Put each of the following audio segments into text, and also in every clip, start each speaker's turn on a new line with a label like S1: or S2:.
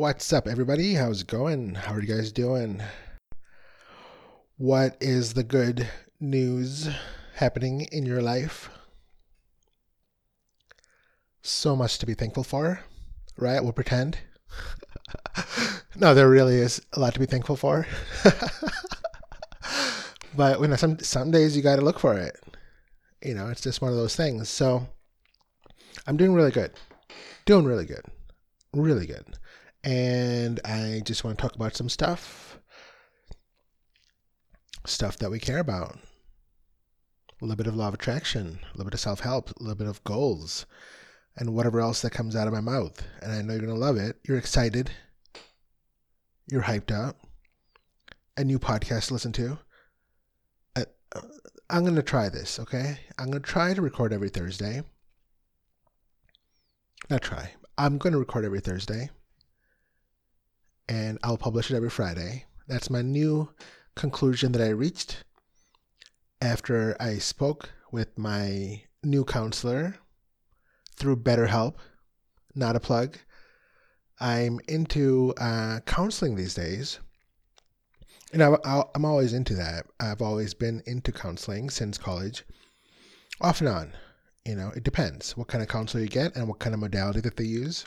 S1: What's up, everybody? How's it going? How are you guys doing? What is the good news happening in your life? So much to be thankful for, right? We'll pretend. no, there really is a lot to be thankful for. but you know, some some days you got to look for it. You know, it's just one of those things. So I'm doing really good, doing really good, really good, and I just want to talk about some stuff, stuff that we care about. A little bit of law of attraction, a little bit of self help, a little bit of goals, and whatever else that comes out of my mouth. And I know you're gonna love it. You're excited. You're hyped up. A new podcast to listen to. Uh, I'm going to try this, okay? I'm going to try to record every Thursday. Not try. I'm going to record every Thursday. And I'll publish it every Friday. That's my new conclusion that I reached after I spoke with my new counselor through BetterHelp. Not a plug. I'm into uh, counseling these days. And I, am always into that. I've always been into counseling since college, off and on. You know, it depends what kind of counselor you get and what kind of modality that they use.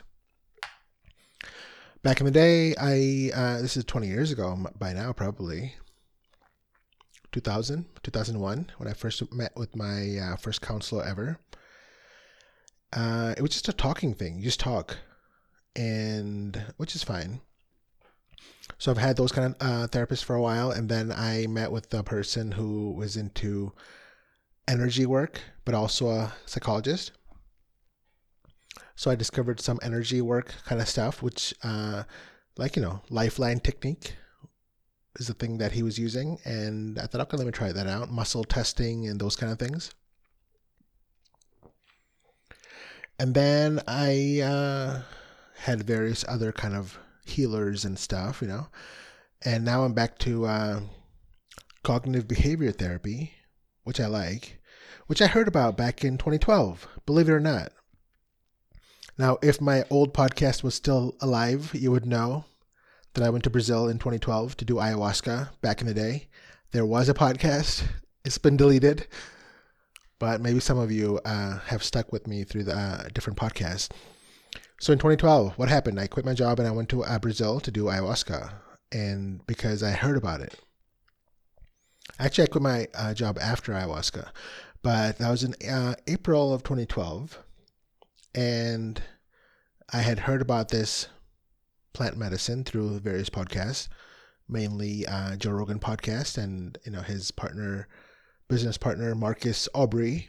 S1: Back in the day, I uh, this is 20 years ago by now, probably 2000, 2001, when I first met with my uh, first counselor ever. Uh, it was just a talking thing. You just talk and which is fine. So I've had those kind of uh, therapists for a while, and then I met with a person who was into energy work, but also a psychologist. So I discovered some energy work kind of stuff, which, uh, like you know, lifeline technique is the thing that he was using, and I thought, okay, let me try that out. Muscle testing and those kind of things. And then I. Uh, had various other kind of healers and stuff, you know. And now I'm back to uh, cognitive behavior therapy, which I like, which I heard about back in 2012, believe it or not. Now, if my old podcast was still alive, you would know that I went to Brazil in 2012 to do ayahuasca back in the day. There was a podcast, it's been deleted, but maybe some of you uh, have stuck with me through the uh, different podcasts. So in 2012, what happened? I quit my job and I went to uh, Brazil to do ayahuasca, and because I heard about it. Actually, I quit my uh, job after ayahuasca, but that was in uh, April of 2012, and I had heard about this plant medicine through various podcasts, mainly uh, Joe Rogan podcast, and you know his partner, business partner Marcus Aubrey.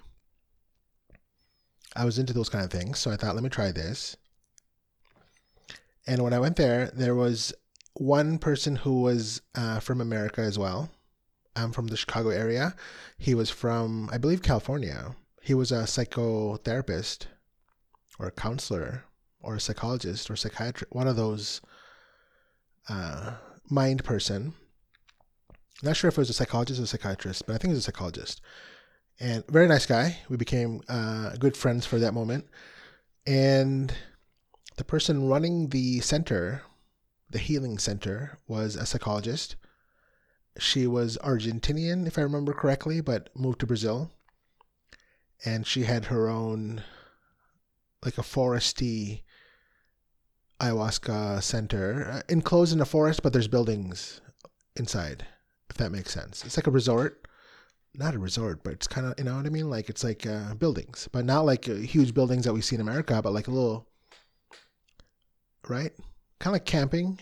S1: I was into those kind of things, so I thought, let me try this. And when I went there, there was one person who was uh, from America as well. I'm from the Chicago area. He was from, I believe, California. He was a psychotherapist or a counselor or a psychologist or psychiatrist, one of those uh, mind person. Not sure if it was a psychologist or psychiatrist, but I think it was a psychologist. And very nice guy. We became uh, good friends for that moment. And the person running the center, the healing center, was a psychologist. She was Argentinian, if I remember correctly, but moved to Brazil. And she had her own, like a foresty ayahuasca center, uh, enclosed in a forest, but there's buildings inside, if that makes sense. It's like a resort. Not a resort, but it's kind of, you know what I mean? Like, it's like uh, buildings, but not like uh, huge buildings that we see in America, but like a little right? Kind of like camping,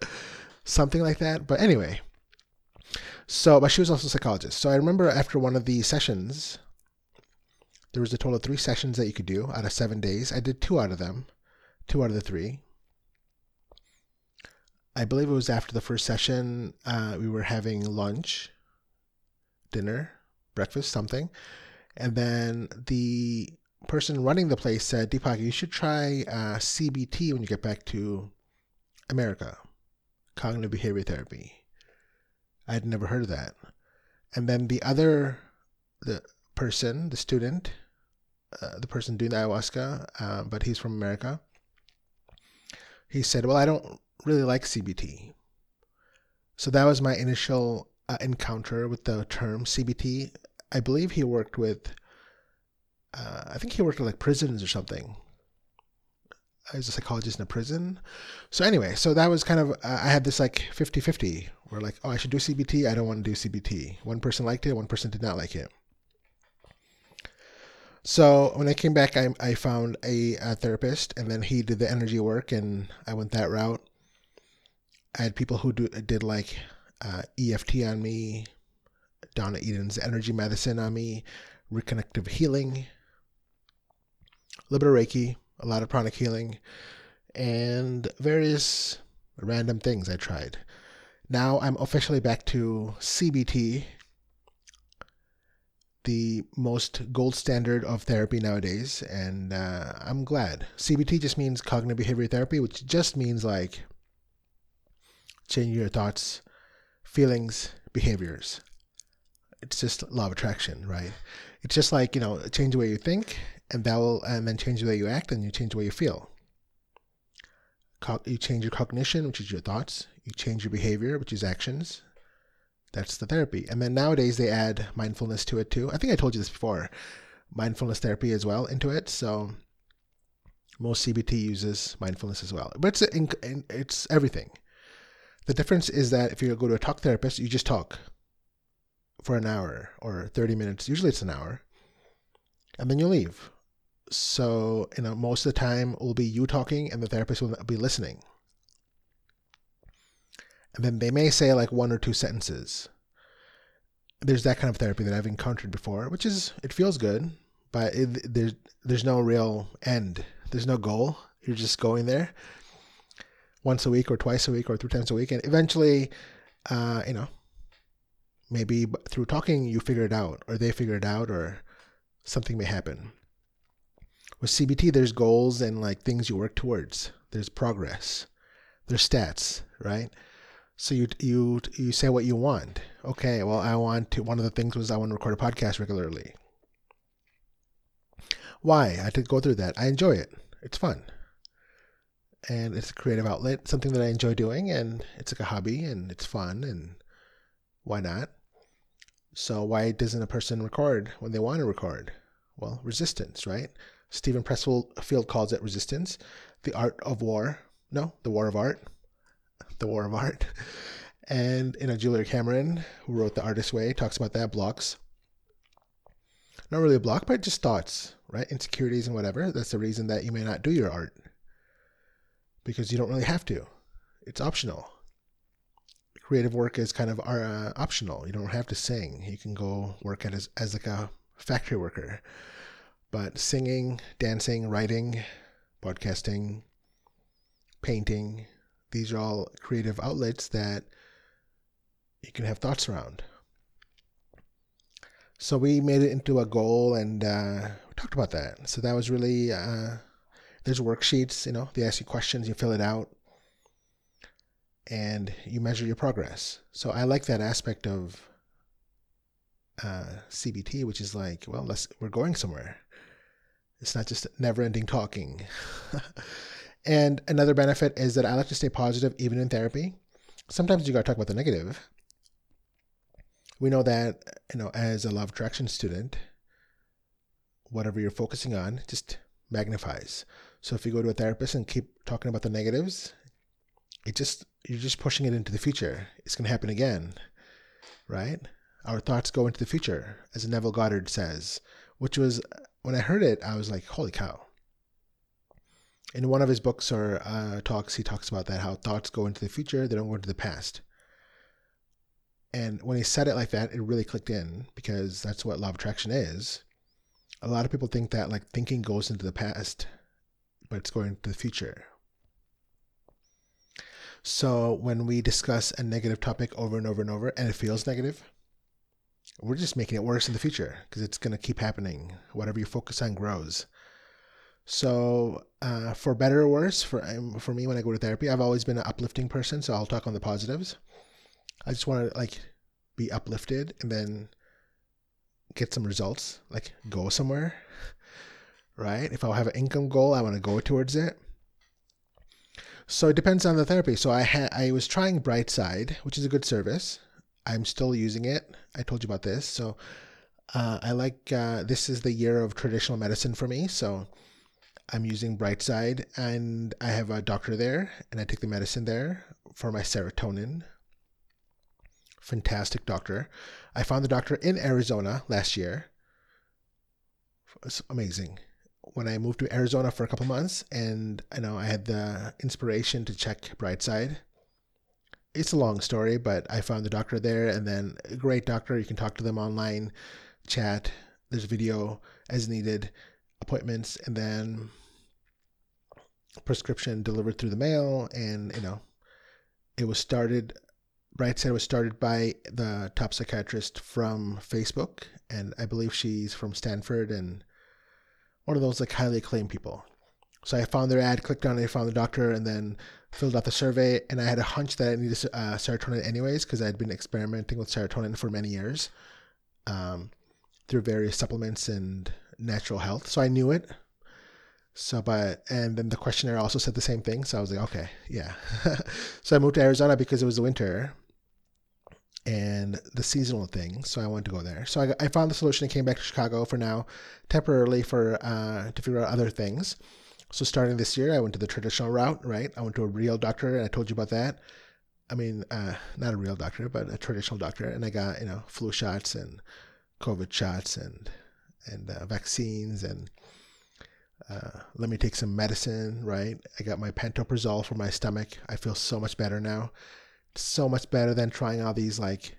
S1: something like that. But anyway, so, but she was also a psychologist. So I remember after one of the sessions, there was a total of three sessions that you could do out of seven days. I did two out of them, two out of the three. I believe it was after the first session, uh, we were having lunch, dinner, breakfast, something. And then the person running the place said, Deepak, you should try uh, CBT when you get back to America, cognitive behavior therapy. I had never heard of that. And then the other, the person, the student, uh, the person doing the ayahuasca, uh, but he's from America. he said, Well, I don't really like CBT. So that was my initial uh, encounter with the term CBT. I believe he worked with, uh, I think he worked with like prisons or something as a psychologist in a prison. So anyway, so that was kind of, uh, I had this like 50 50 where like, oh, I should do CBT. I don't want to do CBT. One person liked it, one person did not like it. So when I came back, I, I found a, a, therapist, and then he did the energy work, and I went that route. I had people who do, did like uh, EFT on me, Donna Eden's energy medicine on me, reconnective healing, a little bit of Reiki, a lot of pranic healing, and various random things I tried. Now I'm officially back to CBT, the most gold standard of therapy nowadays, and uh, I'm glad. CBT just means cognitive behavior therapy, which just means like changing your thoughts, feelings, behaviors. It's just law of attraction, right? It's just like you know, change the way you think, and that will, and then change the way you act, and you change the way you feel. You change your cognition, which is your thoughts. You change your behavior, which is actions, that's the therapy. And then nowadays they add mindfulness to it too. I think I told you this before. Mindfulness therapy as well into it. So most CBT uses mindfulness as well. But it's it's everything. The difference is that if you go to a talk therapist, you just talk for an hour or 30 minutes. Usually it's an hour. And then you leave. So, you know, most of the time will be you talking and the therapist will be listening and then they may say like one or two sentences. There's that kind of therapy that I've encountered before, which is it feels good, but it, there's there's no real end. There's no goal. You're just going there once a week or twice a week or three times a week, and eventually, uh, you know, maybe through talking you figure it out, or they figure it out, or something may happen. With CBT, there's goals and like things you work towards. There's progress. There's stats, right? So you you you say what you want. Okay, well I want to. One of the things was I want to record a podcast regularly. Why? I had to go through that. I enjoy it. It's fun, and it's a creative outlet, something that I enjoy doing, and it's like a hobby, and it's fun, and why not? So why doesn't a person record when they want to record? Well, resistance, right? Steven Pressfield calls it resistance, the art of war. No, the war of art the War of Art. And you know, Julia Cameron, who wrote The Artist's Way, talks about that blocks. Not really a block, but just thoughts, right? Insecurities and whatever. That's the reason that you may not do your art. Because you don't really have to. It's optional. Creative work is kind of uh, optional. You don't have to sing. You can go work at as, as like a factory worker. But singing, dancing, writing, podcasting, painting, these are all creative outlets that you can have thoughts around. So we made it into a goal and uh, we talked about that. So that was really, uh, there's worksheets, you know, they ask you questions, you fill it out, and you measure your progress. So I like that aspect of uh, CBT, which is like, well, let's, we're going somewhere. It's not just never ending talking. And another benefit is that I like to stay positive even in therapy. Sometimes you got to talk about the negative. We know that, you know, as a law of attraction student, whatever you're focusing on just magnifies. So if you go to a therapist and keep talking about the negatives, it just you're just pushing it into the future. It's going to happen again, right? Our thoughts go into the future, as Neville Goddard says, which was when I heard it, I was like, holy cow in one of his books or uh, talks, he talks about that how thoughts go into the future, they don't go into the past. And when he said it like that, it really clicked in because that's what law of attraction is. A lot of people think that like thinking goes into the past, but it's going into the future. So when we discuss a negative topic over and over and over and it feels negative, we're just making it worse in the future because it's going to keep happening. Whatever you focus on grows. So, uh, for better or worse, for um, for me when I go to therapy, I've always been an uplifting person. So I'll talk on the positives. I just want to like be uplifted and then get some results, like go somewhere, right? If I have an income goal, I want to go towards it. So it depends on the therapy. So I had I was trying Brightside, which is a good service. I'm still using it. I told you about this. So uh, I like uh, this is the year of traditional medicine for me. So I'm using Brightside, and I have a doctor there, and I take the medicine there for my serotonin. Fantastic doctor. I found the doctor in Arizona last year. It's amazing. When I moved to Arizona for a couple months, and I know I had the inspiration to check Brightside. It's a long story, but I found the doctor there, and then a great doctor. You can talk to them online, chat. There's video as needed appointments and then prescription delivered through the mail and you know it was started Brightside it was started by the top psychiatrist from Facebook, and I believe she's from Stanford and one of those like highly acclaimed people. So I found their ad, clicked on it, found the doctor, and then filled out the survey. And I had a hunch that I needed uh, serotonin anyways because I had been experimenting with serotonin for many years um, through various supplements and natural health. So I knew it. So, but, and then the questionnaire also said the same thing. So I was like, okay, yeah. so I moved to Arizona because it was the winter and the seasonal thing. So I wanted to go there. So I, I found the solution and came back to Chicago for now, temporarily for, uh, to figure out other things. So starting this year, I went to the traditional route, right? I went to a real doctor and I told you about that. I mean, uh, not a real doctor, but a traditional doctor. And I got, you know, flu shots and COVID shots and and uh, vaccines and uh, let me take some medicine, right? I got my pantoprazole for my stomach. I feel so much better now. So much better than trying all these like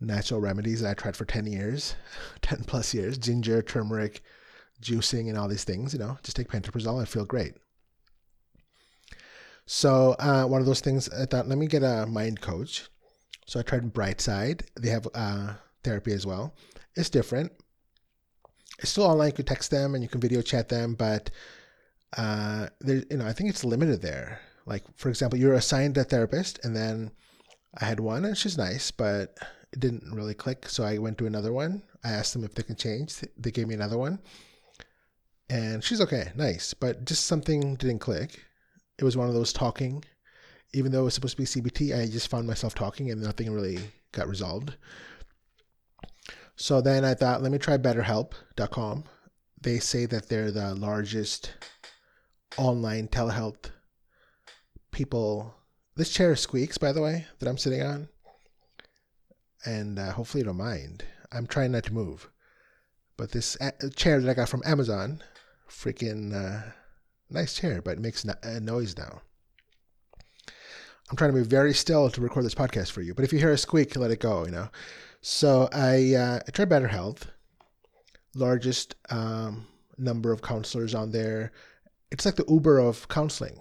S1: natural remedies that I tried for 10 years, 10 plus years ginger, turmeric, juicing, and all these things. You know, just take pantoprazole and feel great. So, uh, one of those things I thought, let me get a mind coach. So, I tried Brightside. They have uh, therapy as well. It's different it's still online. You can text them and you can video chat them, but uh, there, you know, I think it's limited there. Like, for example, you're assigned a therapist, and then I had one, and she's nice, but it didn't really click. So I went to another one. I asked them if they can change. They gave me another one, and she's okay, nice, but just something didn't click. It was one of those talking. Even though it was supposed to be CBT, I just found myself talking, and nothing really got resolved. So then I thought, let me try BetterHelp.com. They say that they're the largest online telehealth people. This chair squeaks, by the way, that I'm sitting on. And uh, hopefully you don't mind. I'm trying not to move. But this a- chair that I got from Amazon, freaking uh, nice chair, but it makes no- a noise now. I'm trying to be very still to record this podcast for you. But if you hear a squeak, let it go, you know. So I, uh, I tried BetterHelp, largest um, number of counselors on there. It's like the Uber of counseling,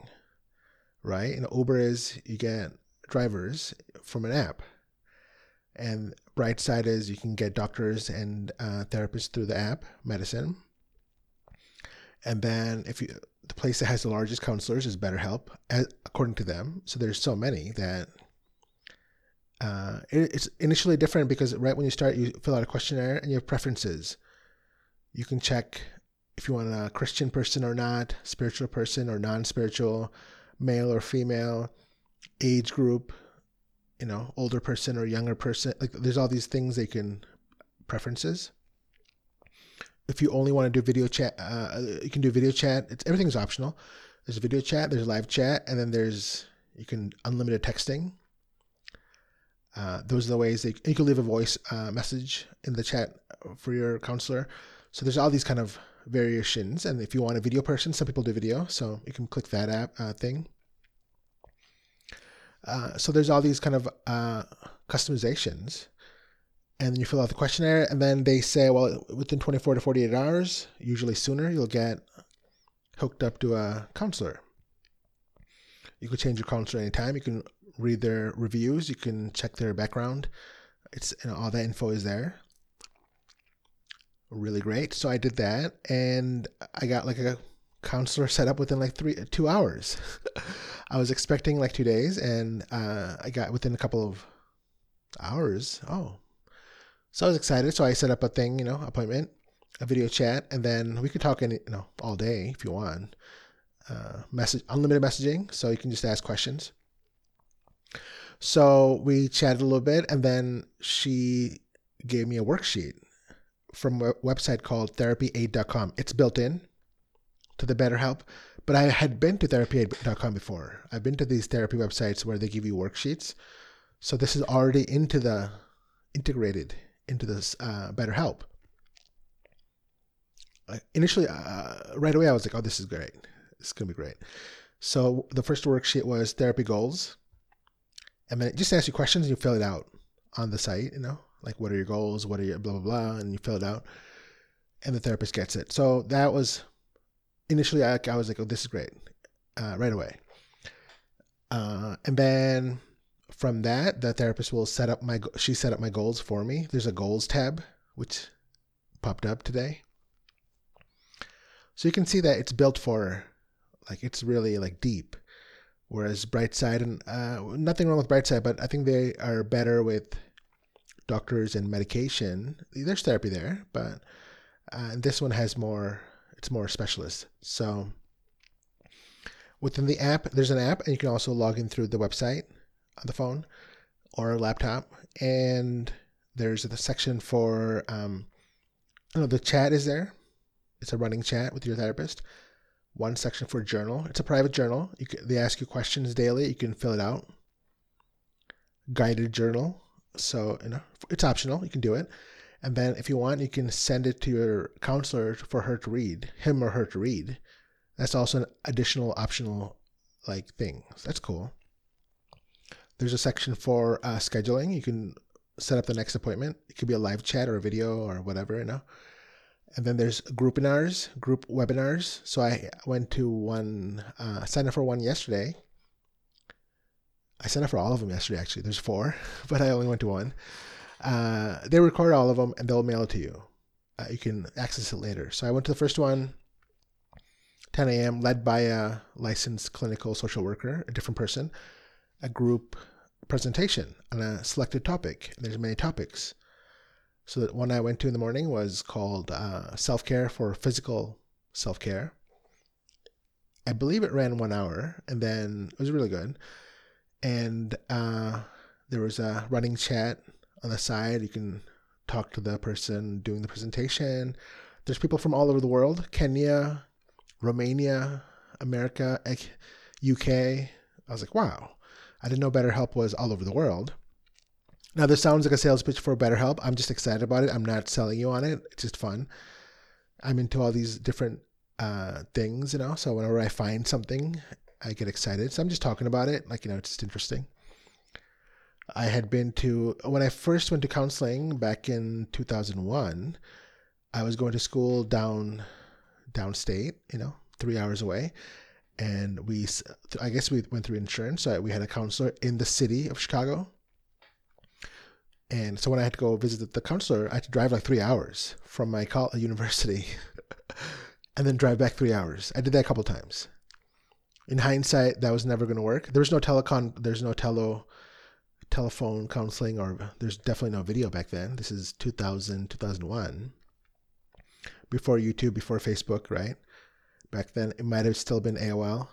S1: right? And Uber is you get drivers from an app, and Brightside is you can get doctors and uh, therapists through the app, medicine. And then if you the place that has the largest counselors is BetterHelp, according to them. So there's so many that uh, it, it's initially different because right when you start, you fill out a questionnaire and you have preferences. You can check if you want a Christian person or not, spiritual person or non-spiritual, male or female, age group, you know, older person or younger person. Like there's all these things they can preferences. If you only want to do video chat, uh, you can do video chat. It's everything's optional. There's video chat, there's live chat, and then there's you can unlimited texting uh, those are the ways that you can leave a voice uh, message in the chat for your counselor. So there's all these kind of variations. And if you want a video person, some people do video, so you can click that app uh, thing. Uh, so there's all these kind of uh, customizations. And then you fill out the questionnaire, and then they say, well, within 24 to 48 hours, usually sooner, you'll get hooked up to a counselor. You can change your counselor anytime. You can read their reviews. You can check their background. It's you know, all that info is there. Really great. So I did that, and I got like a counselor set up within like three two hours. I was expecting like two days, and uh, I got within a couple of hours. Oh, so I was excited. So I set up a thing, you know, appointment, a video chat, and then we could talk any, you know, all day if you want. uh, message unlimited messaging, so you can just ask questions. So we chatted a little bit, and then she gave me a worksheet from a website called therapyaid.com. It's built in to the BetterHelp, but I had been to therapyaid.com before. I've been to these therapy websites where they give you worksheets. So this is already into the integrated into this uh, BetterHelp. initially, uh, right away, I was like, "Oh, this is great. This is gonna be great." So the first worksheet was therapy goals, and then it just asks you questions and you fill it out on the site. You know, like what are your goals, what are your blah blah blah, and you fill it out, and the therapist gets it. So that was initially I, I was like, "Oh, this is great," uh, right away. Uh, and then from that, the therapist will set up my she set up my goals for me. There's a goals tab which popped up today. So you can see that it's built for like it's really like deep. Whereas Brightside and uh, nothing wrong with Brightside, but I think they are better with doctors and medication. There's therapy there, but uh, this one has more. It's more specialist. So within the app, there's an app, and you can also log in through the website on the phone or a laptop. And there's the section for, um, know, the chat is there. It's a running chat with your therapist. One section for journal. It's a private journal. Can, they ask you questions daily. You can fill it out. Guided journal. So you know it's optional. You can do it. And then if you want, you can send it to your counselor for her to read, him or her to read. That's also an additional optional like thing. So that's cool. There's a section for uh, scheduling. You can set up the next appointment. It could be a live chat or a video or whatever, you know. And then there's group webinars, group webinars. So I went to one, uh, signed up for one yesterday. I signed up for all of them yesterday, actually. There's four, but I only went to one. Uh, they record all of them and they'll mail it to you. Uh, you can access it later. So I went to the first one, 10 a.m., led by a licensed clinical social worker, a different person, a group presentation on a selected topic. There's many topics. So the one I went to in the morning was called uh, Self Care for Physical Self Care. I believe it ran one hour, and then it was really good. And uh, there was a running chat on the side. You can talk to the person doing the presentation. There's people from all over the world Kenya, Romania, America, UK. I was like, wow. I didn't know BetterHelp was all over the world. Now, this sounds like a sales pitch for BetterHelp. I'm just excited about it. I'm not selling you on it. It's just fun. I'm into all these different uh, things, you know. So whenever I find something, I get excited. So I'm just talking about it. Like, you know, it's just interesting. I had been to, when I first went to counseling back in 2001, I was going to school down, downstate, you know, three hours away and we i guess we went through insurance so we had a counselor in the city of chicago and so when i had to go visit the counselor i had to drive like three hours from my college, university and then drive back three hours i did that a couple times in hindsight that was never going to work There was no telecon there's no tele telephone counseling or there's definitely no video back then this is 2000 2001 before youtube before facebook right back then. It might have still been AOL.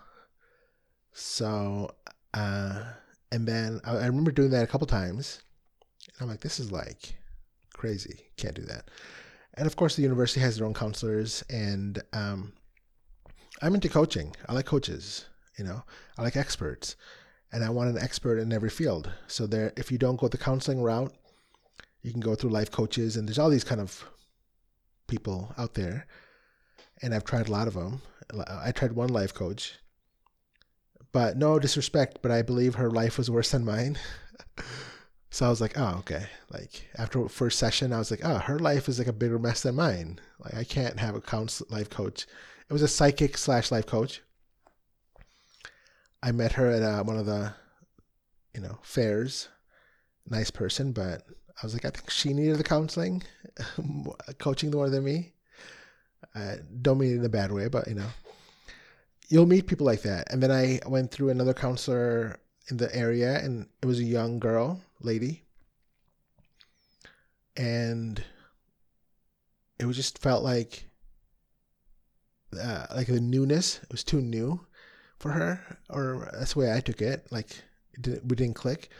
S1: So, uh, and then I, I remember doing that a couple times. I'm like, this is like crazy. Can't do that. And of course, the university has their own counselors, and um, I'm into coaching. I like coaches. You know, I like experts, and I want an expert in every field. So there, if you don't go the counseling route, you can go through life coaches, and there's all these kind of people out there and I've tried a lot of them. I tried one life coach, but no disrespect, but I believe her life was worse than mine. so I was like, oh, okay. Like after first session, I was like, oh, her life is like a bigger mess than mine. Like I can't have a counsel life coach. It was a psychic slash life coach. I met her at uh, one of the, you know, fairs. Nice person, but I was like, I think she needed the counseling, coaching more than me. Uh, don't mean it in a bad way, but you know, you'll meet people like that. And then I went through another counselor in the area, and it was a young girl, lady, and it was just felt like uh, like the newness. It was too new for her, or that's the way I took it. Like it didn't, we didn't click.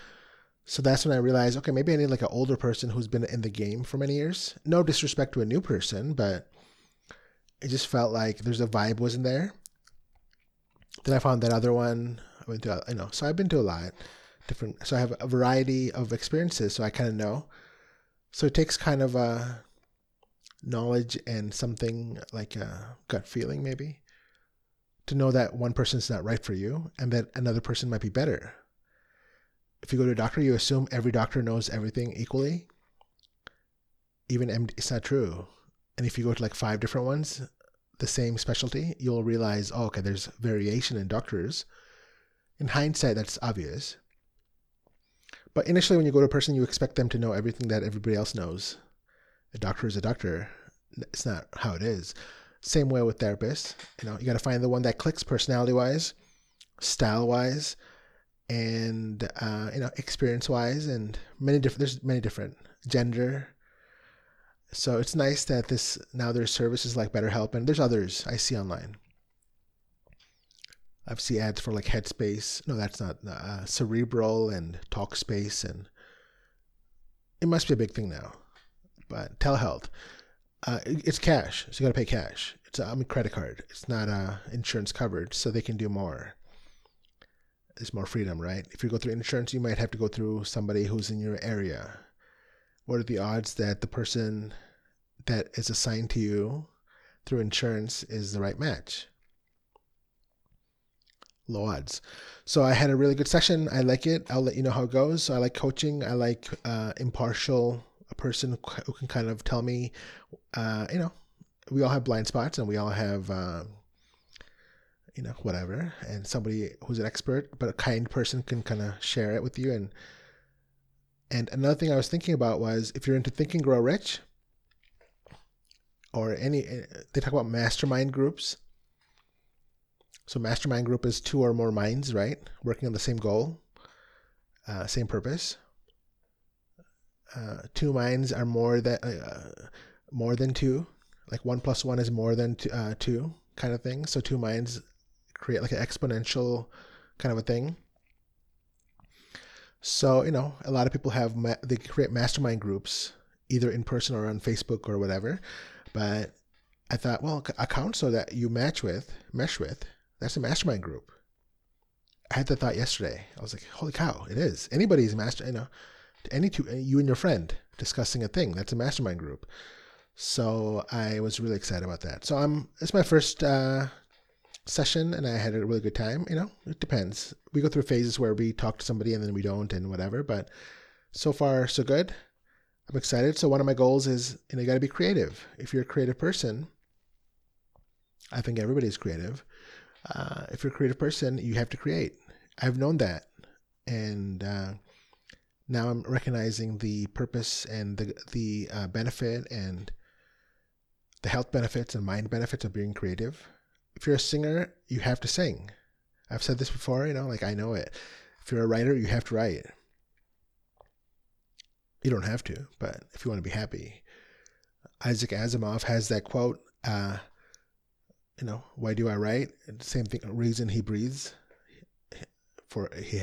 S1: So that's when I realized, okay, maybe I need like an older person who's been in the game for many years. No disrespect to a new person, but it just felt like there's a vibe wasn't there. Then I found that other one. I went to, you know, so I've been to a lot different. So I have a variety of experiences, so I kind of know. So it takes kind of a knowledge and something like a gut feeling, maybe, to know that one person's not right for you and that another person might be better. If you go to a doctor, you assume every doctor knows everything equally. Even MD, it's not true. And if you go to like five different ones, the same specialty, you'll realize, oh, okay, there's variation in doctors. In hindsight, that's obvious. But initially, when you go to a person, you expect them to know everything that everybody else knows. A doctor is a doctor. It's not how it is. Same way with therapists. You know, you got to find the one that clicks personality wise, style wise, and uh, you know, experience wise, and many different. There's many different gender. So it's nice that this now there's services like BetterHelp, and there's others I see online. I've seen ads for like Headspace. No, that's not uh, Cerebral and Talkspace, and it must be a big thing now. But telehealth, uh, it's cash, so you got to pay cash. It's I mean, credit card. It's not uh, insurance covered, so they can do more. There's more freedom, right? If you go through insurance, you might have to go through somebody who's in your area. What are the odds that the person that is assigned to you through insurance is the right match? Low odds. So I had a really good session. I like it. I'll let you know how it goes. So I like coaching. I like uh, impartial, a person who can kind of tell me, uh, you know, we all have blind spots and we all have, uh, you know, whatever. And somebody who's an expert, but a kind person can kind of share it with you. And and another thing I was thinking about was if you're into Think and Grow Rich, or any, they talk about mastermind groups so mastermind group is two or more minds, right? Working on the same goal, uh, same purpose. Uh, two minds are more than uh, more than two. Like one plus one is more than two, uh, two, kind of thing. So two minds create like an exponential kind of a thing. So you know, a lot of people have ma- they create mastermind groups either in person or on Facebook or whatever. But I thought, well, a counselor that you match with, mesh with, that's a mastermind group. I had that thought yesterday. I was like, holy cow, it is. Anybody's master, you know, any two, you and your friend discussing a thing. That's a mastermind group. So I was really excited about that. So I'm, it's my first uh, session and I had a really good time. You know, it depends. We go through phases where we talk to somebody and then we don't and whatever, but so far so good. I'm excited. So one of my goals is, you know, you got to be creative. If you're a creative person, I think everybody's creative uh, if you're a creative person, you have to create. I've known that, and uh, now I'm recognizing the purpose and the the uh, benefit and the health benefits and mind benefits of being creative. If you're a singer, you have to sing. I've said this before, you know, like I know it. If you're a writer, you have to write. You don't have to, but if you want to be happy, Isaac Asimov has that quote. Uh, you know, why do I write? Same thing, reason he breathes. For he,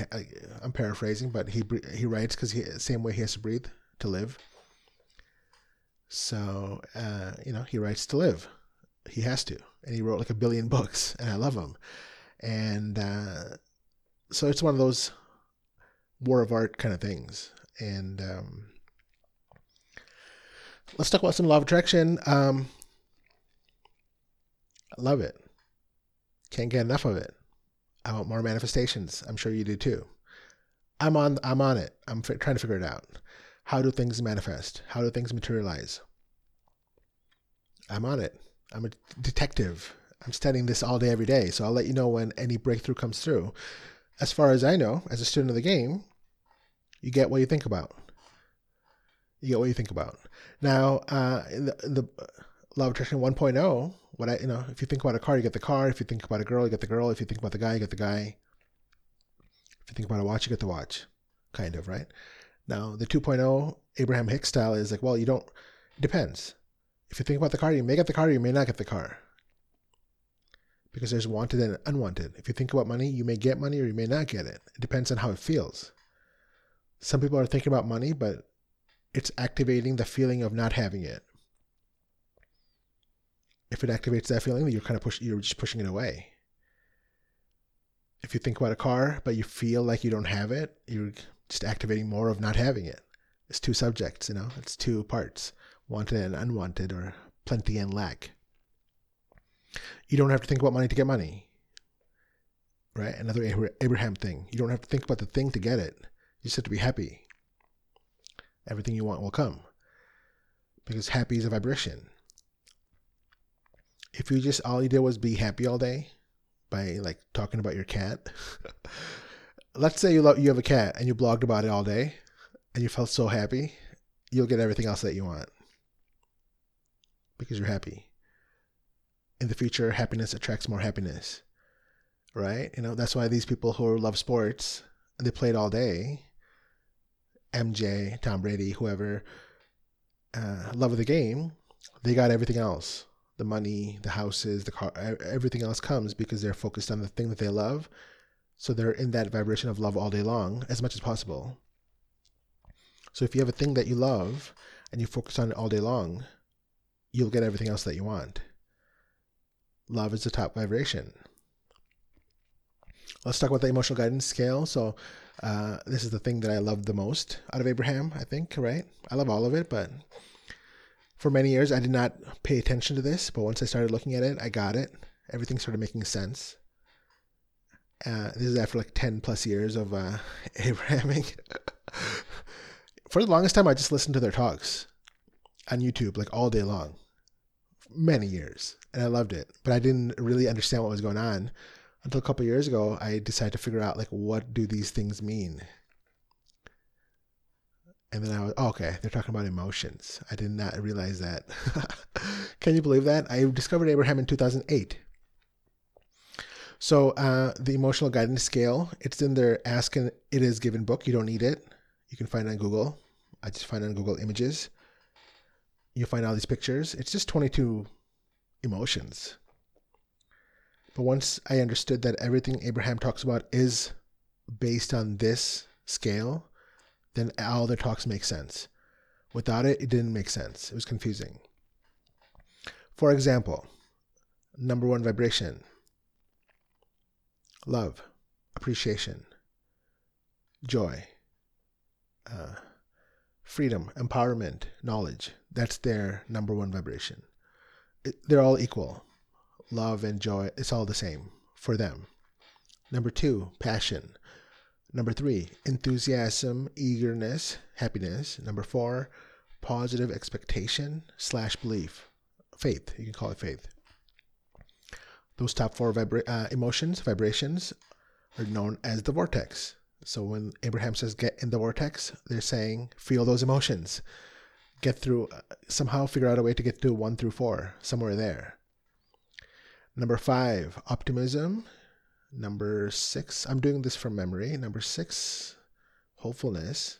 S1: I'm paraphrasing, but he he writes because he same way he has to breathe to live. So uh, you know, he writes to live. He has to, and he wrote like a billion books, and I love him. And uh, so it's one of those war of art kind of things. And um, let's talk about some law of attraction. Um, I love it. Can't get enough of it. I want more manifestations. I'm sure you do too. I'm on. I'm on it. I'm f- trying to figure it out. How do things manifest? How do things materialize? I'm on it. I'm a detective. I'm studying this all day, every day. So I'll let you know when any breakthrough comes through. As far as I know, as a student of the game, you get what you think about. You get what you think about. Now, uh, the, the Law of Attraction 1.0, what I, you know, if you think about a car, you get the car. If you think about a girl, you get the girl. If you think about the guy, you get the guy. If you think about a watch, you get the watch, kind of, right? Now, the 2.0 Abraham Hicks style is like, well, you don't, it depends. If you think about the car, you may get the car, you may not get the car. because there's wanted and unwanted. If you think about money, you may get money or you may not get it. It depends on how it feels. Some people are thinking about money, but it's activating the feeling of not having it. If it activates that feeling, you're kind of push, you're just pushing it away. If you think about a car, but you feel like you don't have it, you're just activating more of not having it. It's two subjects, you know, it's two parts wanted and unwanted, or plenty and lack. You don't have to think about money to get money, right? Another Abraham thing. You don't have to think about the thing to get it. You just have to be happy. Everything you want will come because happy is a vibration. If you just all you did was be happy all day by like talking about your cat, let's say you love, you have a cat and you blogged about it all day and you felt so happy, you'll get everything else that you want because you're happy. In the future, happiness attracts more happiness, right? You know, that's why these people who love sports, and they played all day. MJ, Tom Brady, whoever, uh, love of the game, they got everything else the money, the houses, the car, everything else comes because they're focused on the thing that they love. So they're in that vibration of love all day long as much as possible. So if you have a thing that you love and you focus on it all day long, you'll get everything else that you want. Love is the top vibration. Let's talk about the emotional guidance scale. So, uh, this is the thing that I love the most out of Abraham, I think, right? I love all of it, but for many years I did not pay attention to this. But once I started looking at it, I got it. Everything started making sense. Uh, this is after like 10 plus years of uh, Abrahaming. for the longest time, I just listened to their talks on YouTube like all day long many years and I loved it. But I didn't really understand what was going on until a couple years ago. I decided to figure out like what do these things mean. And then I was oh, okay. They're talking about emotions. I did not realize that. Can you believe that? I discovered Abraham in 2008. So uh, the emotional guidance scale, it's in their Ask and It Is Given book. You don't need it. You can find it on Google. I just find it on Google Images. You find all these pictures. It's just 22 emotions. But once I understood that everything Abraham talks about is based on this scale, then all their talks make sense. Without it, it didn't make sense. It was confusing. For example, number one vibration love, appreciation, joy, uh, freedom, empowerment, knowledge. That's their number one vibration they're all equal. Love and joy, it's all the same for them. Number two, passion. Number three, enthusiasm, eagerness, happiness. Number four, positive expectation slash belief, faith. You can call it faith. Those top four vibra- uh, emotions, vibrations, are known as the vortex. So when Abraham says get in the vortex, they're saying feel those emotions get through, uh, somehow figure out a way to get through one through four, somewhere there. Number five, optimism. Number six, I'm doing this from memory. Number six, hopefulness.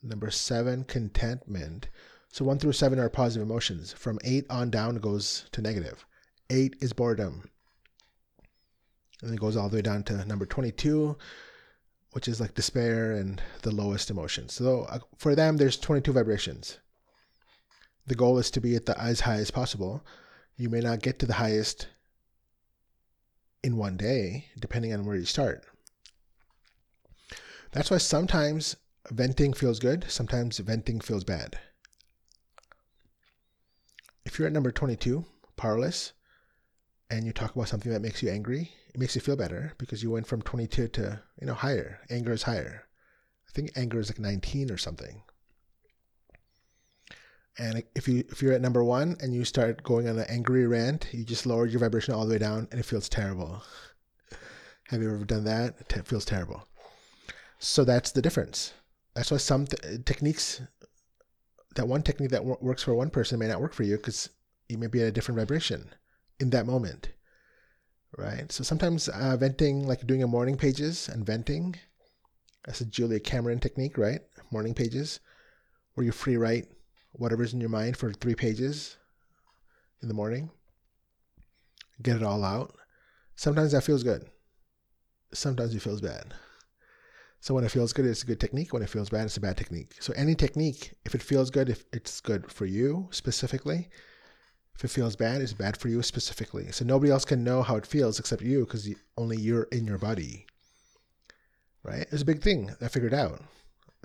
S1: Number seven, contentment. So one through seven are positive emotions. From eight on down goes to negative. Eight is boredom. And it goes all the way down to number 22, which is like despair and the lowest emotion. So uh, for them, there's 22 vibrations. The goal is to be at the as high as possible. You may not get to the highest in one day, depending on where you start. That's why sometimes venting feels good, sometimes venting feels bad. If you're at number 22, powerless, and you talk about something that makes you angry, it makes you feel better because you went from 22 to, you know, higher. Anger is higher. I think anger is like 19 or something. And if you if you're at number one and you start going on an angry rant, you just lowered your vibration all the way down, and it feels terrible. Have you ever done that? It feels terrible. So that's the difference. That's why some techniques, that one technique that w- works for one person may not work for you because you may be at a different vibration in that moment, right? So sometimes uh, venting, like doing a morning pages and venting, that's a Julia Cameron technique, right? Morning pages, where you free write whatever's in your mind for three pages in the morning. get it all out. Sometimes that feels good. Sometimes it feels bad. So when it feels good, it's a good technique. When it feels bad, it's a bad technique. So any technique, if it feels good, if it's good for you specifically, if it feels bad, it's bad for you specifically. So nobody else can know how it feels except you because only you're in your body. Right? It's a big thing I figured out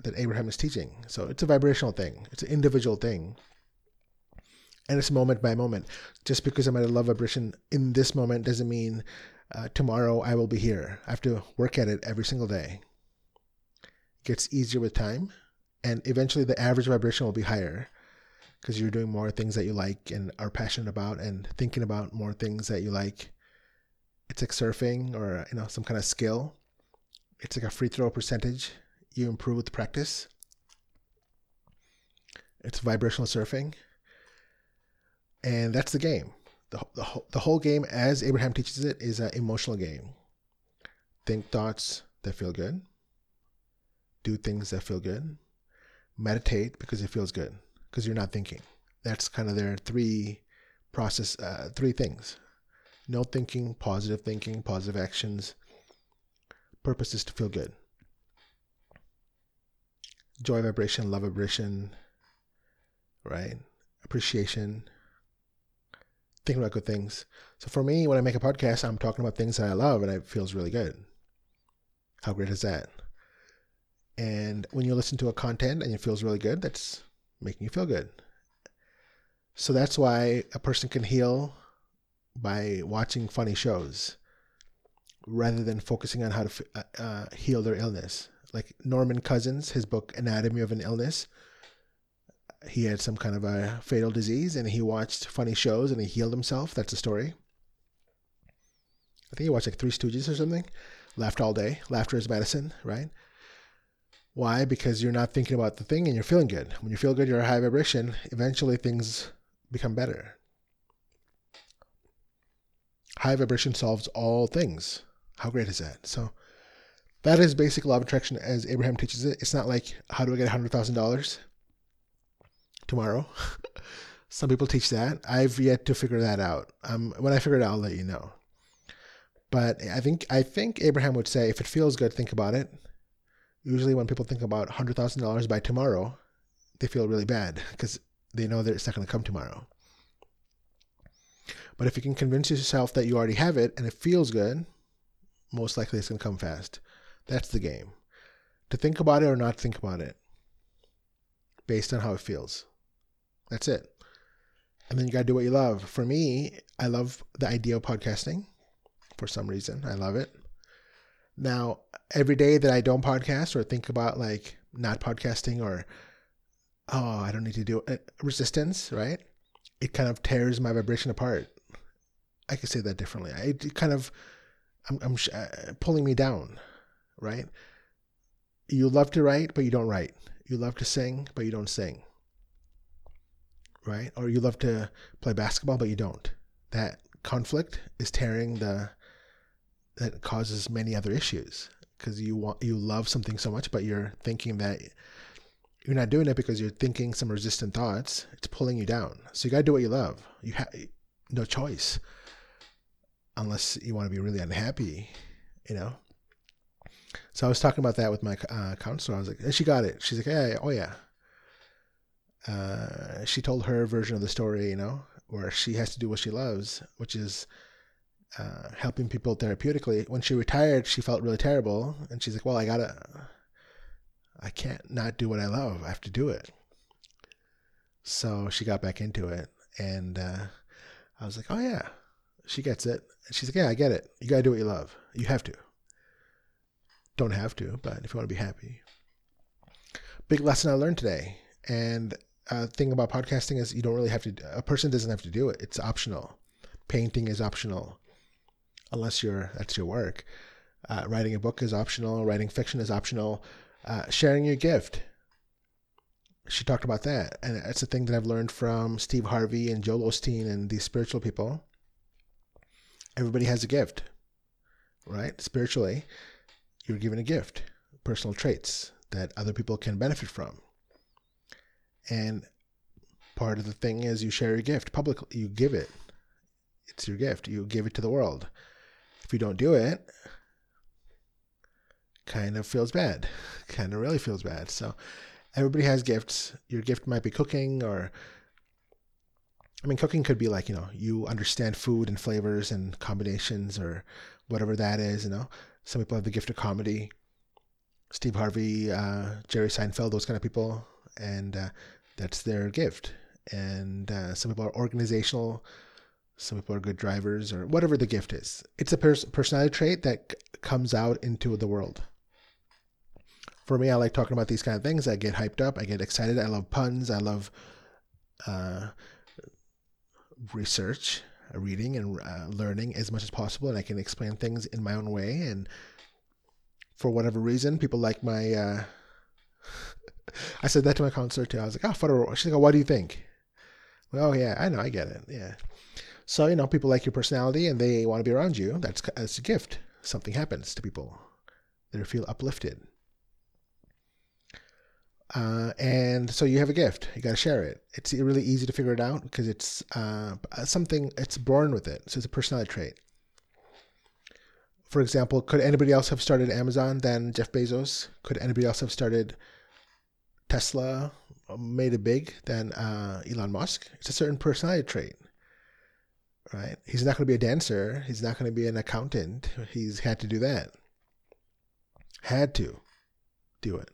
S1: that Abraham is teaching. So it's a vibrational thing. It's an individual thing. And it's moment by moment. Just because I'm at a love vibration in this moment doesn't mean uh, tomorrow I will be here. I have to work at it every single day. It gets easier with time. And eventually the average vibration will be higher because you're doing more things that you like and are passionate about and thinking about more things that you like. It's like surfing or you know some kind of skill. It's like a free throw percentage. You improve with practice. It's vibrational surfing. And that's the game. The, the, the whole game, as Abraham teaches it, is an emotional game. Think thoughts that feel good. Do things that feel good. Meditate because it feels good because you're not thinking. That's kind of their three process, uh, three things. No thinking, positive thinking, positive actions. Purpose is to feel good. Joy vibration, love vibration, right? Appreciation, thinking about good things. So for me, when I make a podcast, I'm talking about things that I love and it feels really good. How great is that? And when you listen to a content and it feels really good, that's making you feel good. So that's why a person can heal by watching funny shows rather than focusing on how to uh, uh, heal their illness. Like Norman Cousins, his book Anatomy of an Illness, he had some kind of a fatal disease and he watched funny shows and he healed himself. That's a story. I think he watched like Three Stooges or something. Laughed all day. Laughter is medicine, right? Why? Because you're not thinking about the thing and you're feeling good. When you feel good, you're a high vibration. Eventually, things become better. High vibration solves all things. How great is that? So, that is basic law of attraction as Abraham teaches it. It's not like, how do I get $100,000 tomorrow? Some people teach that. I've yet to figure that out. Um, when I figure it out, I'll let you know. But I think I think Abraham would say, if it feels good, think about it usually when people think about $100,000 by tomorrow, they feel really bad because they know that it's not going to come tomorrow. But if you can convince yourself that you already have it and it feels good, most likely it's going to come fast. That's the game. To think about it or not think about it based on how it feels. That's it. And then you got to do what you love. For me, I love the idea of podcasting for some reason. I love it. Now, every day that I don't podcast or think about like not podcasting or oh, I don't need to do it, resistance, right? It kind of tears my vibration apart. I could say that differently. It kind of I'm, I'm uh, pulling me down, right? You love to write, but you don't write. You love to sing, but you don't sing. Right? Or you love to play basketball, but you don't. That conflict is tearing the that causes many other issues because you want you love something so much, but you're thinking that you're not doing it because you're thinking some resistant thoughts. It's pulling you down. So you got to do what you love. You have no choice unless you want to be really unhappy, you know. So I was talking about that with my uh, counselor. I was like, and she got it. She's like, yeah, oh yeah. Uh, she told her version of the story, you know, where she has to do what she loves, which is uh, helping people therapeutically. When she retired, she felt really terrible, and she's like, "Well, I gotta, I can't not do what I love. I have to do it." So she got back into it, and uh, I was like, "Oh yeah, she gets it." And she's like, "Yeah, I get it. You gotta do what you love. You have to. Don't have to, but if you want to be happy." Big lesson I learned today, and uh, thing about podcasting is you don't really have to. A person doesn't have to do it. It's optional. Painting is optional unless you're that's your work. Uh, writing a book is optional. Writing fiction is optional. Uh, sharing your gift. She talked about that, and that's a thing that I've learned from Steve Harvey and Joel Osteen and these spiritual people. Everybody has a gift, right? Spiritually, you're given a gift, personal traits that other people can benefit from. And part of the thing is you share your gift publicly, you give it It's your gift. You give it to the world. If you don't do it, kind of feels bad. Kind of really feels bad. So everybody has gifts. Your gift might be cooking or I mean cooking could be like, you know, you understand food and flavors and combinations or whatever that is, you know. Some people have the gift of comedy. Steve Harvey, uh, Jerry Seinfeld, those kind of people, and uh, that's their gift. And uh, some people are organizational. Some people are good drivers, or whatever the gift is. It's a pers- personality trait that c- comes out into the world. For me, I like talking about these kind of things. I get hyped up. I get excited. I love puns. I love uh, research, reading, and uh, learning as much as possible. And I can explain things in my own way. And for whatever reason, people like my. Uh, I said that to my counselor too. I was like, "Oh, Federal." She's like, "What do you think?" Well, oh yeah, I know, I get it. Yeah. So you know, people like your personality and they want to be around you. That's that's a gift. Something happens to people; they feel uplifted. Uh, and so you have a gift. You got to share it. It's really easy to figure it out because it's uh, something. It's born with it. So it's a personality trait for example, could anybody else have started Amazon than Jeff Bezos? Could anybody else have started Tesla, made it big than uh, Elon Musk? It's a certain personality trait, right? He's not going to be a dancer. He's not going to be an accountant. He's had to do that. Had to do it.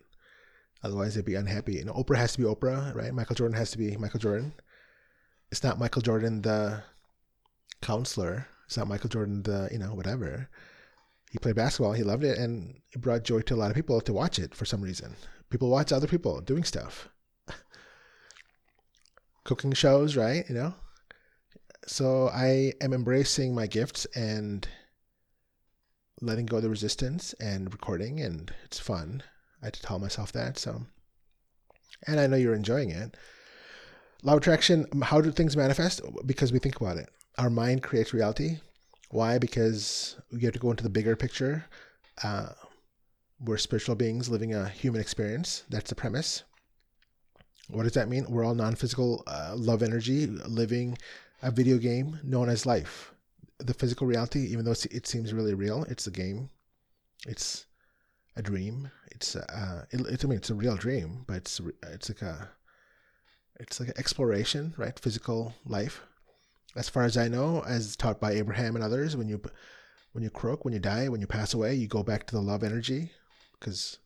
S1: Otherwise, they'd be unhappy. And Oprah has to be Oprah, right? Michael Jordan has to be Michael Jordan. It's not Michael Jordan the counselor. It's not Michael Jordan the, you know, whatever he played basketball. He loved it, and it brought joy to a lot of people to watch it for some reason. People watch other people doing stuff, cooking shows, right? You know. So I am embracing my gifts and letting go of the resistance and recording, and it's fun. I had to tell myself that. So, and I know you're enjoying it. Law of attraction. How do things manifest? Because we think about it. Our mind creates reality why? Because we have to go into the bigger picture. Uh, we're spiritual beings living a human experience. That's the premise. What does that mean? We're all non physical uh, love energy living a video game known as life. The physical reality, even though it seems really real, it's a game. It's a dream. It's uh, it, it's I mean it's a real dream, but it's it's like a it's like an exploration, right? Physical life as far as I know, as taught by Abraham and others, when you when you croak, when you die, when you pass away, you go back to the love energy because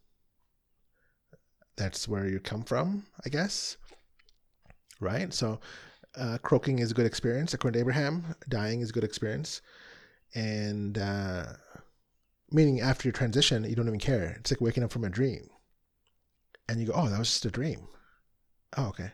S1: that's where you come from, I guess. Right? So, uh, croaking is a good experience, according to Abraham. Dying is a good experience. And uh, meaning after your transition, you don't even care. It's like waking up from a dream. And you go, oh, that was just a dream. Oh, okay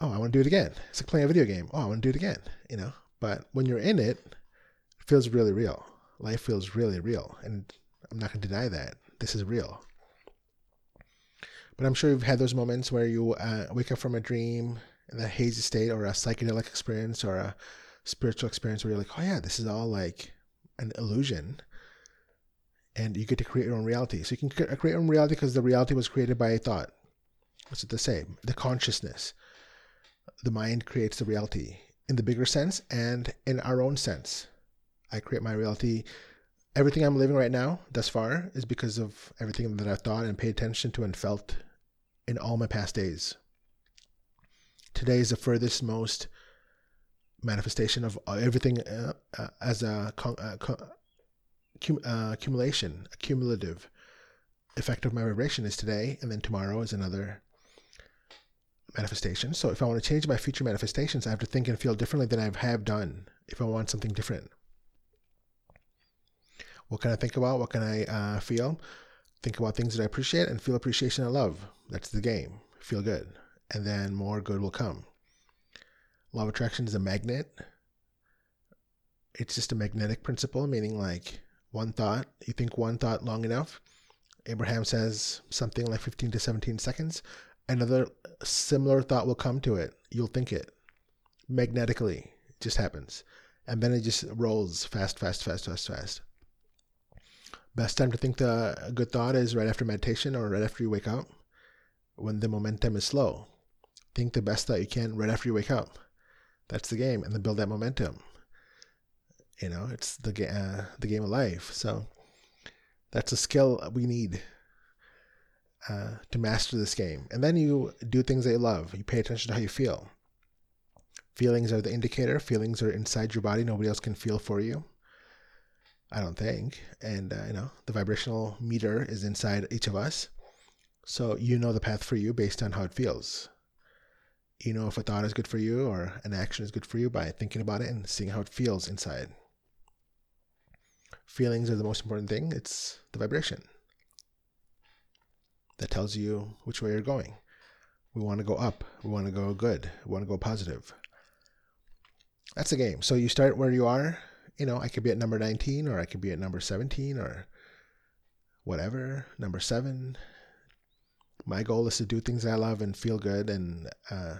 S1: oh, I want to do it again. It's like playing a video game. Oh, I want to do it again, you know? But when you're in it, it feels really real. Life feels really real. And I'm not going to deny that. This is real. But I'm sure you've had those moments where you uh, wake up from a dream in a hazy state or a psychedelic experience or a spiritual experience where you're like, oh, yeah, this is all like an illusion. And you get to create your own reality. So you can create your own reality because the reality was created by a thought. What's it the same? The consciousness the mind creates the reality in the bigger sense and in our own sense. I create my reality. Everything I'm living right now, thus far, is because of everything that I thought and paid attention to and felt in all my past days. Today is the furthest most manifestation of everything uh, uh, as a uh, uh, accumulation, cumulative effect of my vibration is today, and then tomorrow is another manifestation. So if I want to change my future manifestations, I have to think and feel differently than I have done if I want something different. What can I think about? What can I uh, feel? Think about things that I appreciate and feel appreciation and love. That's the game. Feel good. And then more good will come. Law of attraction is a magnet. It's just a magnetic principle, meaning like one thought, you think one thought long enough. Abraham says something like 15 to 17 seconds another similar thought will come to it. You'll think it magnetically. It just happens. And then it just rolls fast, fast, fast, fast, fast. Best time to think the good thought is right after meditation or right after you wake up when the momentum is slow. Think the best thought you can right after you wake up. That's the game, and then build that momentum. You know, it's the uh, the game of life. So that's a skill we need uh, to master this game. And then you do things that you love. You pay attention to how you feel. Feelings are the indicator. Feelings are inside your body. Nobody else can feel for you. I don't think. And uh, you know, the vibrational meter is inside each of us. So you know the path for you based on how it feels. You know if a thought is good for you or an action is good for you by thinking about it and seeing how it feels inside. Feelings are the most important thing. It's the vibration that tells you which way you're going. We want to go up. We want to go good. We want to go positive. That's the game. So you start where you are. You know, I could be at number 19 or I could be at number 17 or whatever, number seven. My goal is to do things I love and feel good. And uh,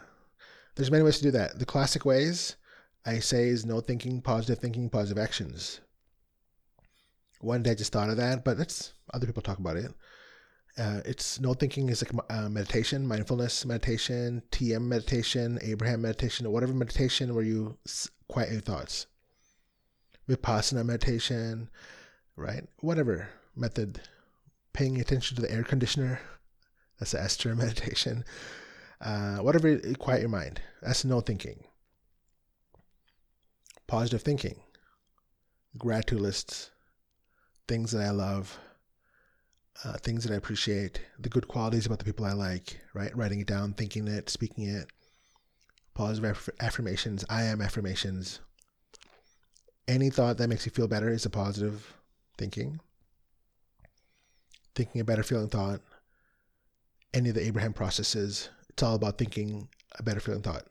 S1: there's many ways to do that. The classic ways I say is no thinking, positive thinking, positive actions. One day I just thought of that, but that's other people talk about it. Uh, it's no thinking is like uh, meditation, mindfulness meditation, TM meditation, Abraham meditation, or whatever meditation where you quiet your thoughts. Vipassana meditation, right? Whatever method. Paying attention to the air conditioner. That's the Esther meditation. Uh, whatever, quiet your mind. That's no thinking. Positive thinking. Gratitude lists. Things that I love uh, things that I appreciate, the good qualities about the people I like, right? Writing it down, thinking it, speaking it, positive aff- affirmations, I am affirmations. Any thought that makes you feel better is a positive thinking. Thinking a better feeling thought. Any of the Abraham processes, it's all about thinking a better feeling thought.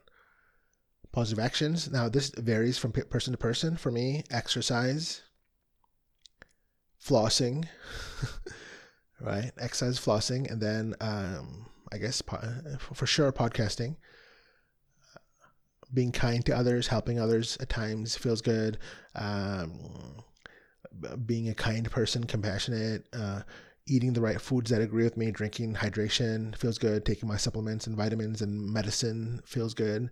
S1: Positive actions. Now, this varies from person to person. For me, exercise, flossing. right? Exercise, flossing, and then um, I guess for sure podcasting. Being kind to others, helping others at times feels good. Um, being a kind person, compassionate, uh, eating the right foods that agree with me, drinking hydration feels good, taking my supplements and vitamins and medicine feels good,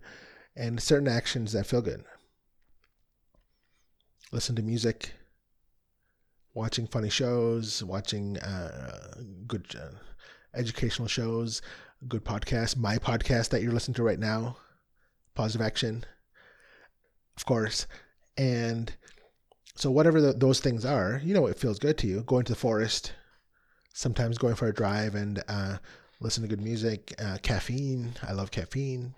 S1: and certain actions that feel good. Listen to music, watching funny shows, watching uh, good uh, educational shows, good podcasts. My podcast that you're listening to right now, Positive Action, of course. And so, whatever the, those things are, you know, it feels good to you. Going to the forest, sometimes going for a drive and uh, listen to good music, uh, caffeine. I love caffeine.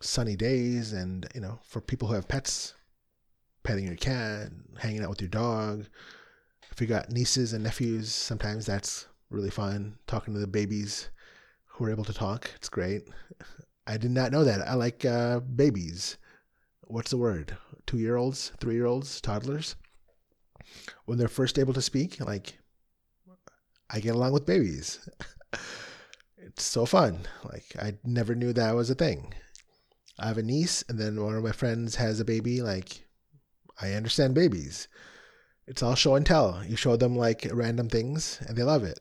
S1: Sunny days, and you know, for people who have pets, petting your cat, hanging out with your dog. If you got nieces and nephews, sometimes that's really fun. Talking to the babies who are able to talk. It's great. I did not know that. I like uh, babies. What's the word? Two year olds, three year olds, toddlers. When they're first able to speak, like, I get along with babies. it's so fun. Like, I never knew that was a thing. I have a niece, and then one of my friends has a baby. Like, I understand babies. It's all show and tell. You show them like random things and they love it.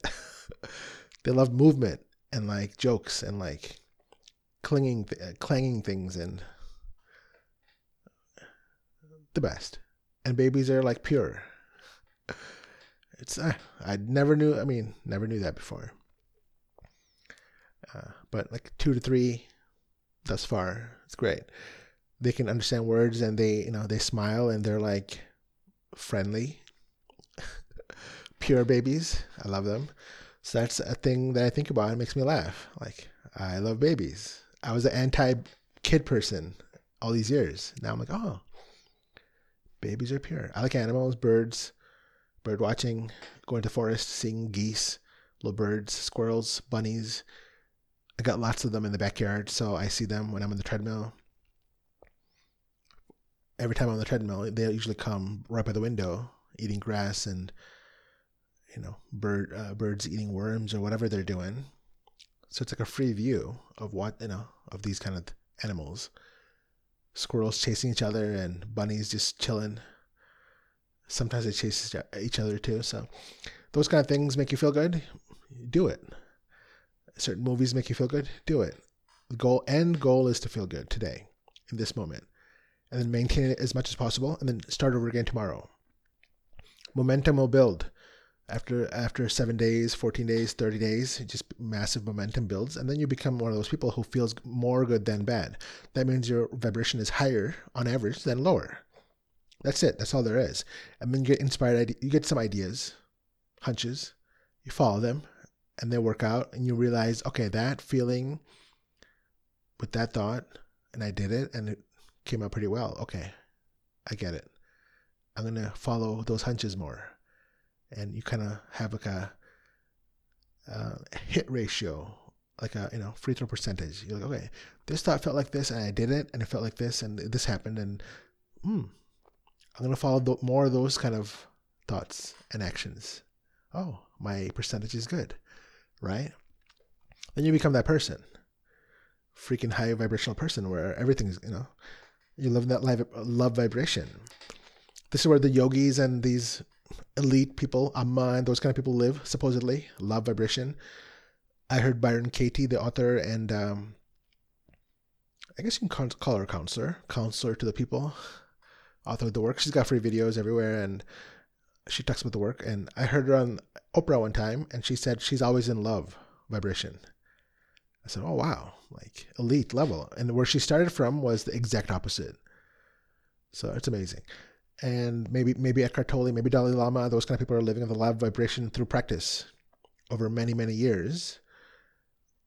S1: they love movement and like jokes and like clinging, th- clanging things and the best. And babies are like pure. It's uh, I never knew. I mean, never knew that before. Uh, but like two to three, thus far, it's great they can understand words and they you know they smile and they're like friendly. Pure babies. I love them. So that's a thing that i think about. It makes me laugh. Like i love babies. I was an anti kid person all these years. Now i'm like oh babies are pure. I like animals birds bird watching going to forest seeing geese little birds squirrels bunnies. I got lots of them in the backyard so i see them when i'm on the treadmill every time I'm on the treadmill, they usually come right by the window, eating grass and you know bird uh, birds eating worms or whatever they're doing. So it's like a free view of what you know of these kind of animals. Squirrels chasing each other and bunnies just chilling. Sometimes they chase each other too. So those kind of things make you feel good. Do it. Certain movies make you feel good. Do it. The goal end goal is to feel good today in this moment, and then maintain it as much as possible, and then start over again tomorrow. Momentum will build after after seven days, fourteen days, thirty days. Just massive momentum builds, and then you become one of those people who feels more good than bad. That means your vibration is higher on average than lower. That's it. That's all there is. And then you get inspired. You get some ideas, hunches. You follow them, and they work out, and you realize, okay, that feeling with that thought, and I did it, and it came out pretty well. Okay, I get it. I'm gonna follow those hunches more, and you kind of have like a, a hit ratio, like a you know free throw percentage. You're like, okay, this thought felt like this, and I did it, and it felt like this, and this happened, and hmm, I'm gonna follow the, more of those kind of thoughts and actions. Oh, my percentage is good, right? Then you become that person, freaking high vibrational person, where everything's you know, you live in that love vibration. This is where the yogis and these elite people, Amma and those kind of people live, supposedly. Love vibration. I heard Byron Katie, the author, and um, I guess you can call her counselor, counselor to the people author of the work. She's got free videos everywhere, and she talks about the work. And I heard her on Oprah one time, and she said she's always in love vibration. I said, "Oh wow, like elite level." And where she started from was the exact opposite. So it's amazing. And maybe maybe Eckhart Tolle, maybe Dalai Lama, those kind of people are living in the love vibration through practice over many many years,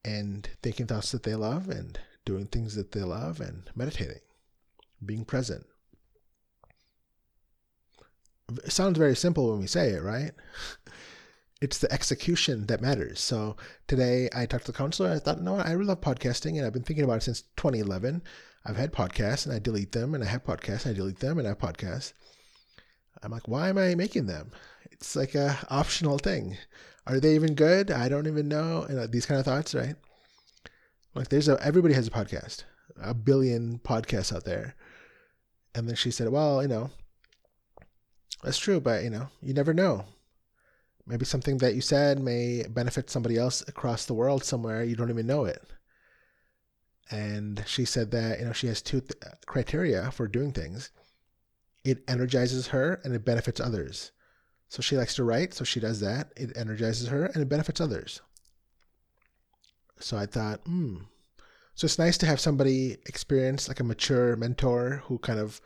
S1: and thinking thoughts that they love, and doing things that they love, and meditating, being present it sounds very simple when we say it, right? It's the execution that matters. So today I talked to the counselor. I thought, no, I really love podcasting, and I've been thinking about it since 2011. I've had podcasts, and I delete them, and I have podcasts, and I delete them, and I have podcasts. I'm like, why am I making them? It's like a optional thing. Are they even good? I don't even know. And uh, these kind of thoughts, right? Like, there's a everybody has a podcast, a billion podcasts out there. And then she said, well, you know, that's true, but you know, you never know. Maybe something that you said may benefit somebody else across the world somewhere. You don't even know it. And she said that you know she has two th- criteria for doing things. It energizes her and it benefits others. So she likes to write, so she does that. It energizes her and it benefits others. So I thought, hmm. So it's nice to have somebody experience like a mature mentor who kind of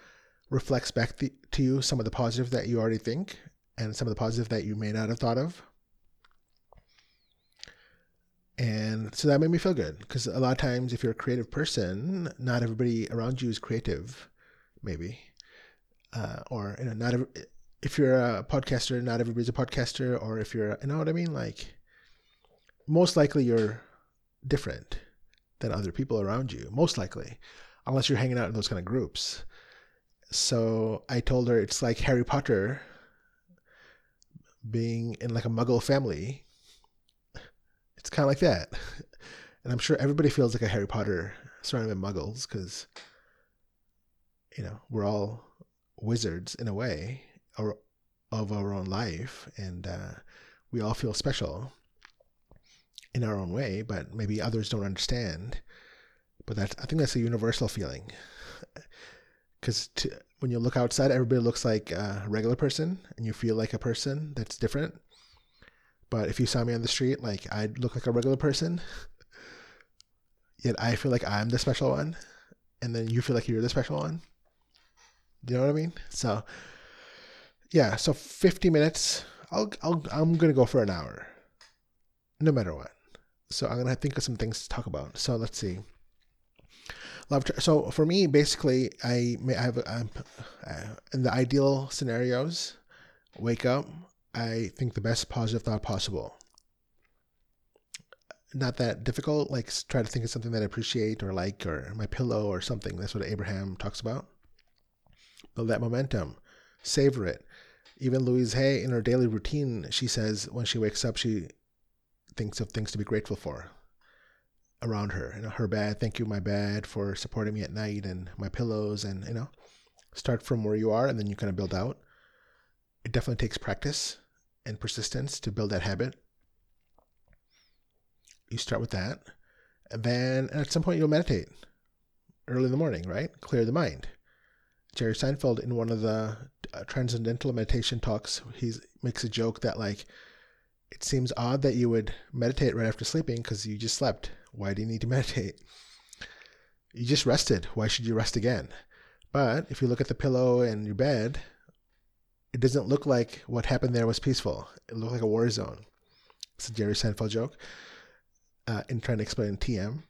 S1: reflects back the, to you some of the positive that you already think and some of the positive that you may not have thought of. And so that made me feel good because a lot of times, if you're a creative person, not everybody around you is creative, maybe. Uh, or, you know, not every, if you're a podcaster, not everybody's a podcaster. Or if you're, you know what I mean? Like, most likely you're different than other people around you, most likely, unless you're hanging out in those kind of groups. So I told her it's like Harry Potter being in like a muggle family. It's kind of like that. And I'm sure everybody feels like a Harry Potter surrounded by muggles because, you know, we're all wizards in a way or, of our own life. And uh, we all feel special in our own way, but maybe others don't understand. But that's, I think that's a universal feeling because when you look outside, everybody looks like a regular person, and you feel like a person that's different. But if you saw me on the street, like I'd look like a regular person, yet I feel like I'm the special one, and then you feel like you're the special one. Do you know what I mean? So, yeah. So 50 minutes. I'll, I'll I'm gonna go for an hour, no matter what. So I'm gonna think of some things to talk about. So let's see love. So for me, basically, I may I have I'm, uh, in the ideal scenarios, wake up. I think the best positive thought possible. Not that difficult. Like try to think of something that I appreciate or like, or my pillow or something. That's what Abraham talks about. Build that momentum, savor it. Even Louise Hay, in her daily routine, she says when she wakes up, she thinks of things to be grateful for around her. You know, her bed, thank you, my bed, for supporting me at night, and my pillows, and you know, start from where you are, and then you kind of build out. It definitely takes practice and persistence to build that habit. You start with that, and then at some point you'll meditate, early in the morning, right? Clear the mind. Jerry Seinfeld, in one of the uh, transcendental meditation talks, he makes a joke that, like, it seems odd that you would meditate right after sleeping because you just slept. Why do you need to meditate? You just rested. Why should you rest again? But if you look at the pillow and your bed, it doesn't look like what happened there was peaceful. It looked like a war zone. It's a Jerry Seinfeld joke uh, in trying to explain TM.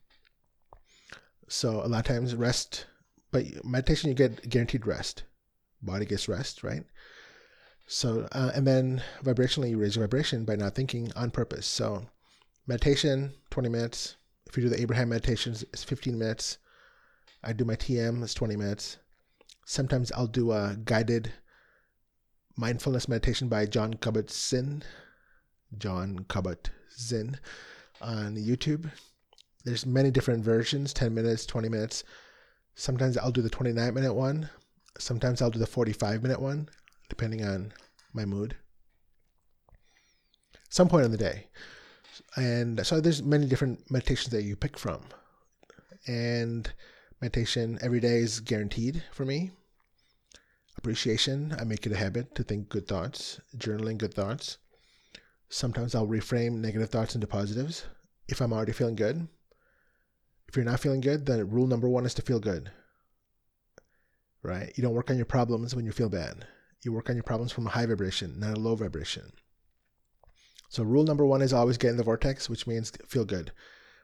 S1: So a lot of times rest, but meditation you get guaranteed rest. Body gets rest, right? So uh, and then vibrationally you raise your vibration by not thinking on purpose. So meditation 20 minutes. If you do the Abraham meditations, it's 15 minutes. I do my TM, it's 20 minutes. Sometimes I'll do a guided mindfulness meditation by Jon Kabat-Zinn. Jon Kabat-Zinn on YouTube. There's many different versions 10 minutes, 20 minutes. Sometimes I'll do the 29 minute one. Sometimes I'll do the 45 minute one, depending on my mood. Some point in the day. And so there's many different meditations that you pick from. And meditation every day is guaranteed for me. Appreciation, I make it a habit to think good thoughts, journaling good thoughts. Sometimes I'll reframe negative thoughts into positives if I'm already feeling good. If you're not feeling good, then rule number one is to feel good. Right? You don't work on your problems when you feel bad. You work on your problems from a high vibration, not a low vibration. So, rule number one is always get in the vortex, which means feel good,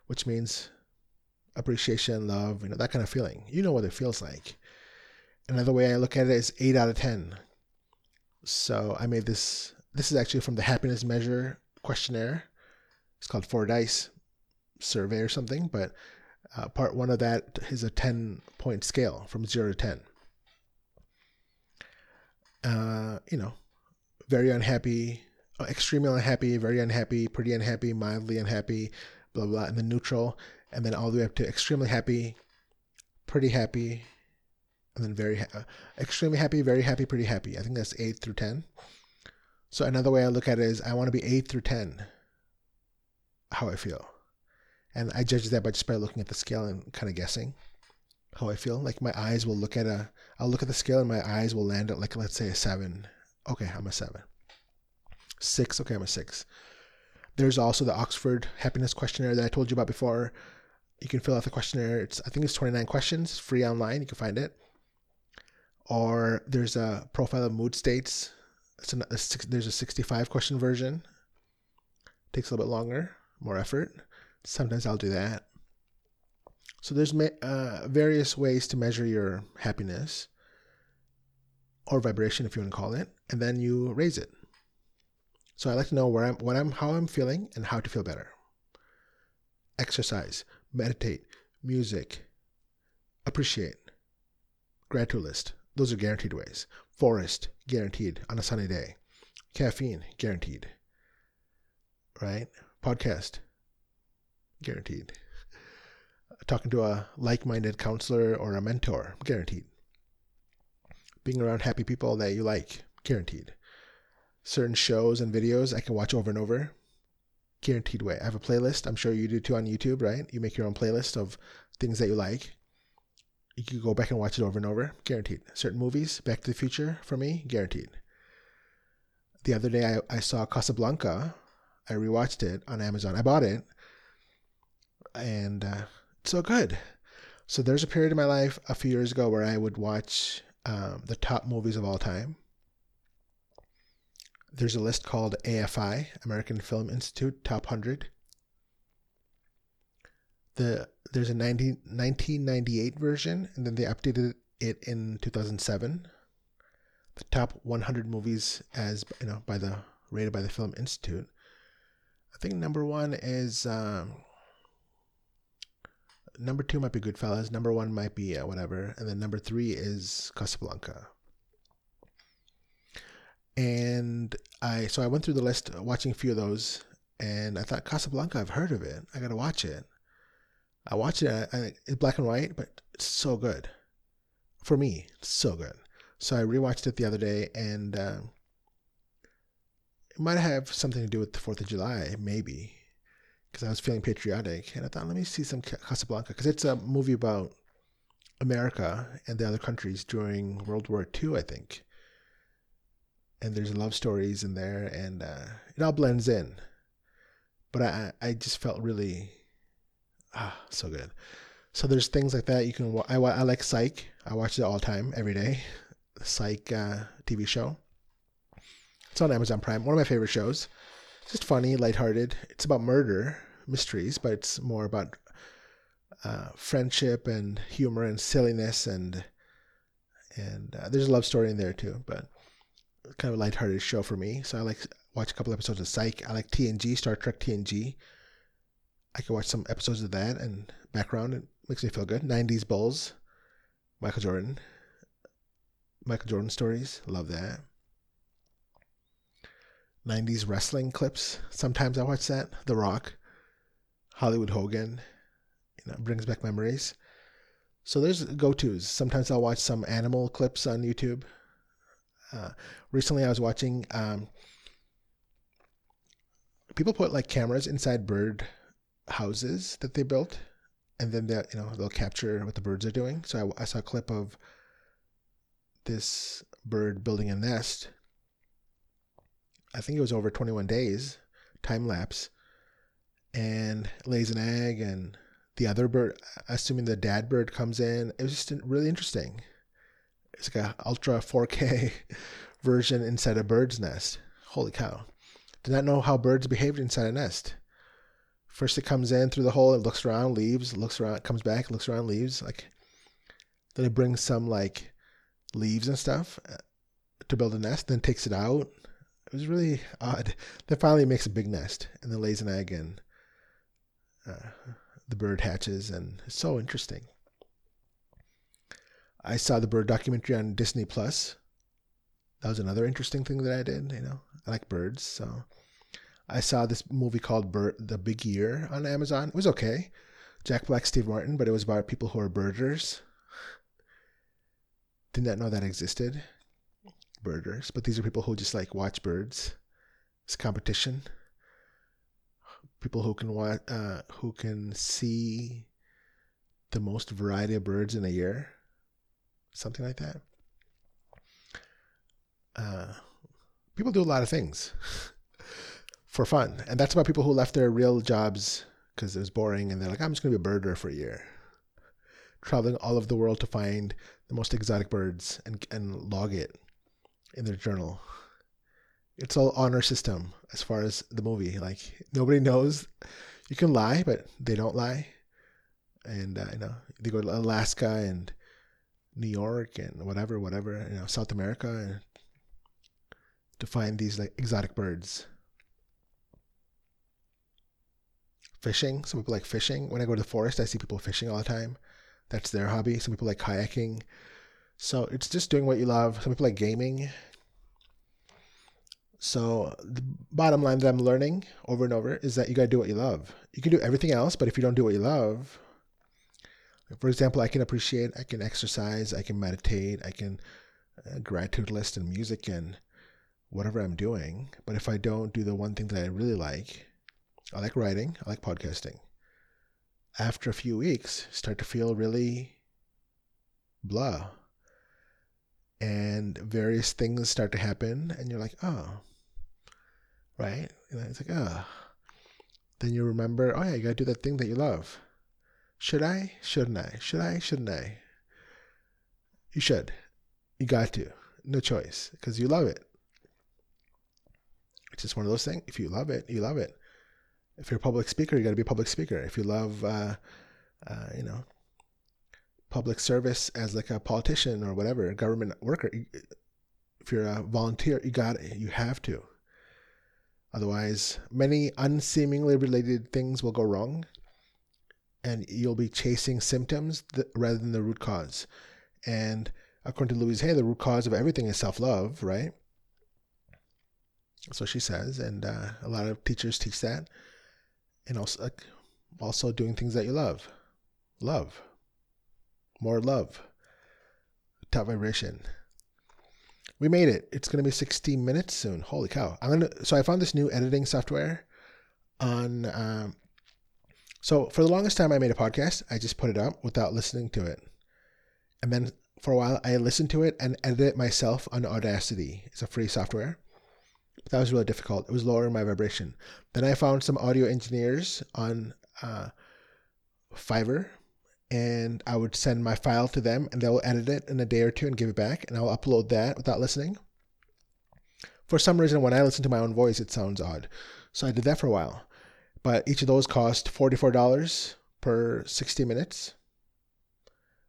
S1: which means appreciation, love, you know, that kind of feeling. You know what it feels like. Another way I look at it is 8 out of 10. So, I made this. This is actually from the happiness measure questionnaire. It's called Fordyce survey or something, but uh, part one of that is a 10 point scale from 0 to 10. Uh, you know, very unhappy, extremely unhappy, very unhappy, pretty unhappy, mildly unhappy, blah, blah, and then neutral, and then all the way up to extremely happy, pretty happy, and then very, ha- uh, extremely happy, very happy, pretty happy. I think that's 8 through 10. So another way I look at it is I want to be 8 through 10, how I feel. And I judge that by just by looking at the scale and kind of guessing how I feel. Like my eyes will look at a, I'll look at the scale and my eyes will land at like, let's say a seven. Okay, I'm a seven. Six, okay, I'm a six. There's also the Oxford Happiness Questionnaire that I told you about before. You can fill out the questionnaire. It's I think it's 29 questions, free online. You can find it. Or there's a profile of mood states. It's an, a, there's a 65 question version. Takes a little bit longer, more effort. Sometimes I'll do that. So there's uh, various ways to measure your happiness or vibration, if you want to call it, and then you raise it. So I like to know where I'm, what I'm, how I'm feeling, and how to feel better. Exercise, meditate, music, appreciate, gratitude list. Those are guaranteed ways. Forest, guaranteed on a sunny day. Caffeine, guaranteed. Right? Podcast, guaranteed talking to a like minded counselor or a mentor, guaranteed. Being around happy people that you like, guaranteed. Certain shows and videos I can watch over and over, guaranteed way. I have a playlist. I'm sure you do too on YouTube, right? You make your own playlist of things that you like. You can go back and watch it over and over, guaranteed. Certain movies, Back to the Future for me, guaranteed. The other day I, I saw Casablanca. I rewatched it on Amazon. I bought it, and uh, so good. So there's a period in my life a few years ago where I would watch um, the top movies of all time. There's a list called AFI, American Film Institute Top 100. The there's a 19, 1998 version, and then they updated it in 2007. The top 100 movies, as you know, by the rated by the Film Institute. I think number one is um, number two might be Goodfellas. Number one might be uh, whatever, and then number three is Casablanca. And I so I went through the list, watching a few of those, and I thought Casablanca. I've heard of it. I gotta watch it. I watched it. I, it's black and white, but it's so good. For me, it's so good. So I rewatched it the other day, and uh, it might have something to do with the Fourth of July, maybe because I was feeling patriotic, and I thought, let me see some Casablanca because it's a movie about America and the other countries during World War II, I think. And there's love stories in there, and uh, it all blends in. But I, I just felt really, ah, so good. So there's things like that you can. I, I like Psych. I watch it all the time, every day. Psych uh, TV show. It's on Amazon Prime. One of my favorite shows. It's just funny, lighthearted. It's about murder mysteries, but it's more about uh, friendship and humor and silliness and and uh, there's a love story in there too. But kind of a lighthearted show for me. So I like watch a couple episodes of Psych. I like TNG, Star Trek TNG. I can watch some episodes of that and background. It makes me feel good. 90s Bulls, Michael Jordan. Michael Jordan stories. Love that. 90s wrestling clips. Sometimes I watch that. The Rock, Hollywood Hogan. You know, brings back memories. So there's go tos. Sometimes I'll watch some animal clips on YouTube. Uh, recently, I was watching. Um, people put like cameras inside bird houses that they built, and then they you know they'll capture what the birds are doing. So I, I saw a clip of this bird building a nest. I think it was over 21 days, time lapse, and lays an egg, and the other bird, assuming the dad bird comes in, it was just really interesting. It's like a ultra 4K version inside a bird's nest. Holy cow! Did not know how birds behaved inside a nest. First, it comes in through the hole, it looks around, leaves, looks around, comes back, looks around, leaves. Like, then it brings some like leaves and stuff uh, to build a nest, then takes it out. It was really odd. Then finally makes a big nest and then lays an egg and uh, the bird hatches, and it's so interesting. I saw the bird documentary on Disney Plus. That was another interesting thing that I did. You know, I like birds, so I saw this movie called Bird, The Big Year on Amazon. It was okay. Jack Black, Steve Martin, but it was about people who are birders. Did not know that existed. Birders, but these are people who just like watch birds. It's competition. People who can watch, uh, who can see the most variety of birds in a year, something like that. Uh, people do a lot of things for fun, and that's about people who left their real jobs because it was boring, and they're like, "I'm just going to be a birder for a year." traveling all over the world to find the most exotic birds and, and log it in their journal. It's all honor system as far as the movie. Like nobody knows. You can lie, but they don't lie. And uh, you know they go to Alaska and New York and whatever, whatever. You know South America to find these like exotic birds. Fishing. Some people like fishing. When I go to the forest, I see people fishing all the time. That's their hobby. Some people like kayaking. So it's just doing what you love. Some people like gaming. So the bottom line that I'm learning over and over is that you got to do what you love. You can do everything else, but if you don't do what you love, for example, I can appreciate, I can exercise, I can meditate, I can uh, gratitude list and music and whatever I'm doing. But if I don't do the one thing that I really like, I like writing, I like podcasting after a few weeks, start to feel really blah. And various things start to happen, and you're like, oh, right? And it's like, oh. Then you remember, oh, yeah, you got to do that thing that you love. Should I? Shouldn't I? Should I? Shouldn't I? You should. You got to. No choice, because you love it. It's just one of those things. If you love it, you love it if you're a public speaker, you got to be a public speaker. If you love, uh, uh, you know, public service as like a politician or whatever, government worker, if you're a volunteer, you got it. You have to. Otherwise, many unseemingly related things will go wrong, and you'll be chasing symptoms that, rather than the root cause. And according to Louise Hay, the root cause of everything is self-love, right? So she says, and uh, a lot of teachers teach that and also also doing things that you love. Love. More love. Top vibration. We made it. It's gonna be 16 minutes soon. Holy cow! I'm gonna. So I found this new editing software on. Um, so for the longest time, I made a podcast. I just put it up without listening to it, And then for a while, I listened to it and edited it myself on Audacity. It's a free software. But that was really difficult. It was lowering my vibration. Then I found some audio engineers on uh, Fiverr, and I would send my file to them, and they'll edit it in a day or two and give it back, and I'll upload that without listening. For some reason, when I listen to my own voice, it sounds odd. So I did that for a while. But each of those cost $44 per 60 minutes,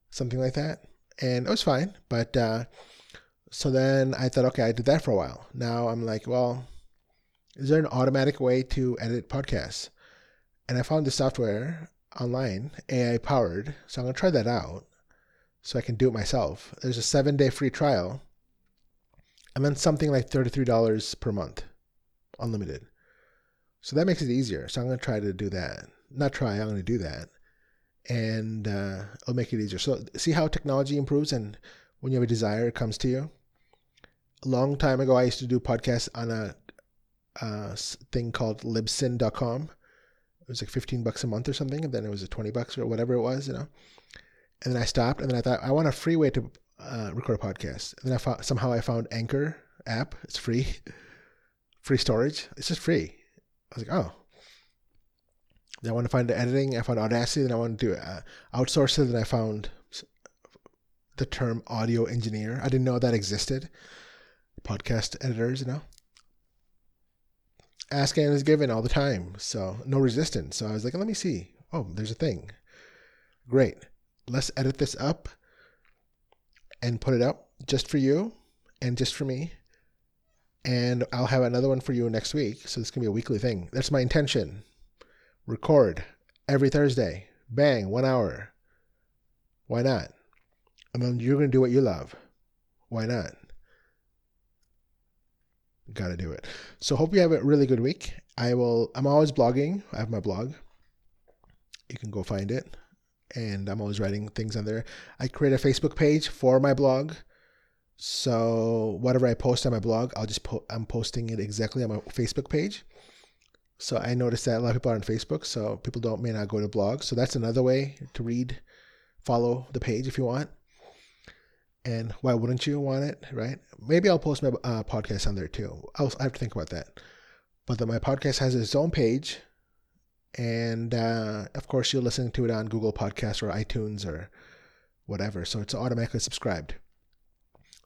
S1: something like that. And it was fine. But uh, so then I thought, okay, I did that for a while. Now I'm like, well, is there an automatic way to edit podcasts? And I found the software online, AI powered. So I'm going to try that out so I can do it myself. There's a seven day free trial and then something like $33 per month, unlimited. So that makes it easier. So I'm going to try to do that. Not try, I'm going to do that. And uh, it'll make it easier. So see how technology improves and when you have a desire, it comes to you. A long time ago, I used to do podcasts on a, a thing called libsyn.com. It was like 15 bucks a month or something. And then it was a 20 bucks or whatever it was, you know. And then I stopped and then I thought, I want a free way to uh, record a podcast. And then I found somehow I found Anchor app. It's free, free storage. It's just free. I was like, oh. Then I want to find the editing. I found Audacity. Then I want to do uh, outsource it. Then I found the term audio engineer. I didn't know that existed. Podcast editors, you know. Ask and is given all the time, so no resistance. So I was like, let me see. Oh, there's a thing. Great. Let's edit this up and put it up just for you and just for me. And I'll have another one for you next week. So this can be a weekly thing. That's my intention. Record every Thursday. Bang, one hour. Why not? And then you're to do what you love. Why not? Got to do it. So hope you have a really good week. I will. I'm always blogging. I have my blog. You can go find it and I'm always writing things on there. I create a Facebook page for my blog. So whatever I post on my blog, I'll just po- I'm posting it exactly on my Facebook page. So I noticed that a lot of people are on Facebook, so people don't may not go to blog. So that's another way to read, follow the page if you want. And why wouldn't you want it, right? Maybe I'll post my uh, podcast on there too. I'll, I have to think about that. But the, my podcast has its own page and uh, of course, you're listening to it on Google Podcasts or iTunes or whatever. So it's automatically subscribed.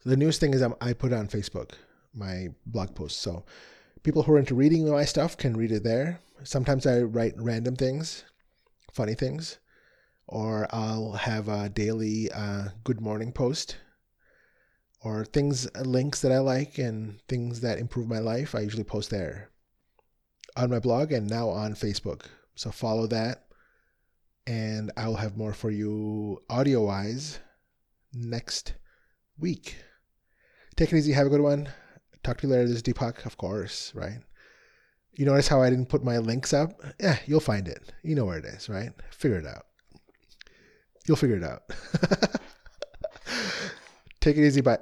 S1: The newest thing is I put on Facebook, my blog posts. So people who are into reading my stuff can read it there. Sometimes I write random things, funny things, or I'll have a daily uh, good morning post or things, links that I like and things that improve my life. I usually post there on my blog and now on Facebook. So follow that. And I will have more for you audio wise next week. Take it easy. Have a good one. Talk to you later. This is Deepak, of course, right? You notice how I didn't put my links up? Yeah, you'll find it. You know where it is, right? Figure it out. You'll figure it out. Take it easy. Bye.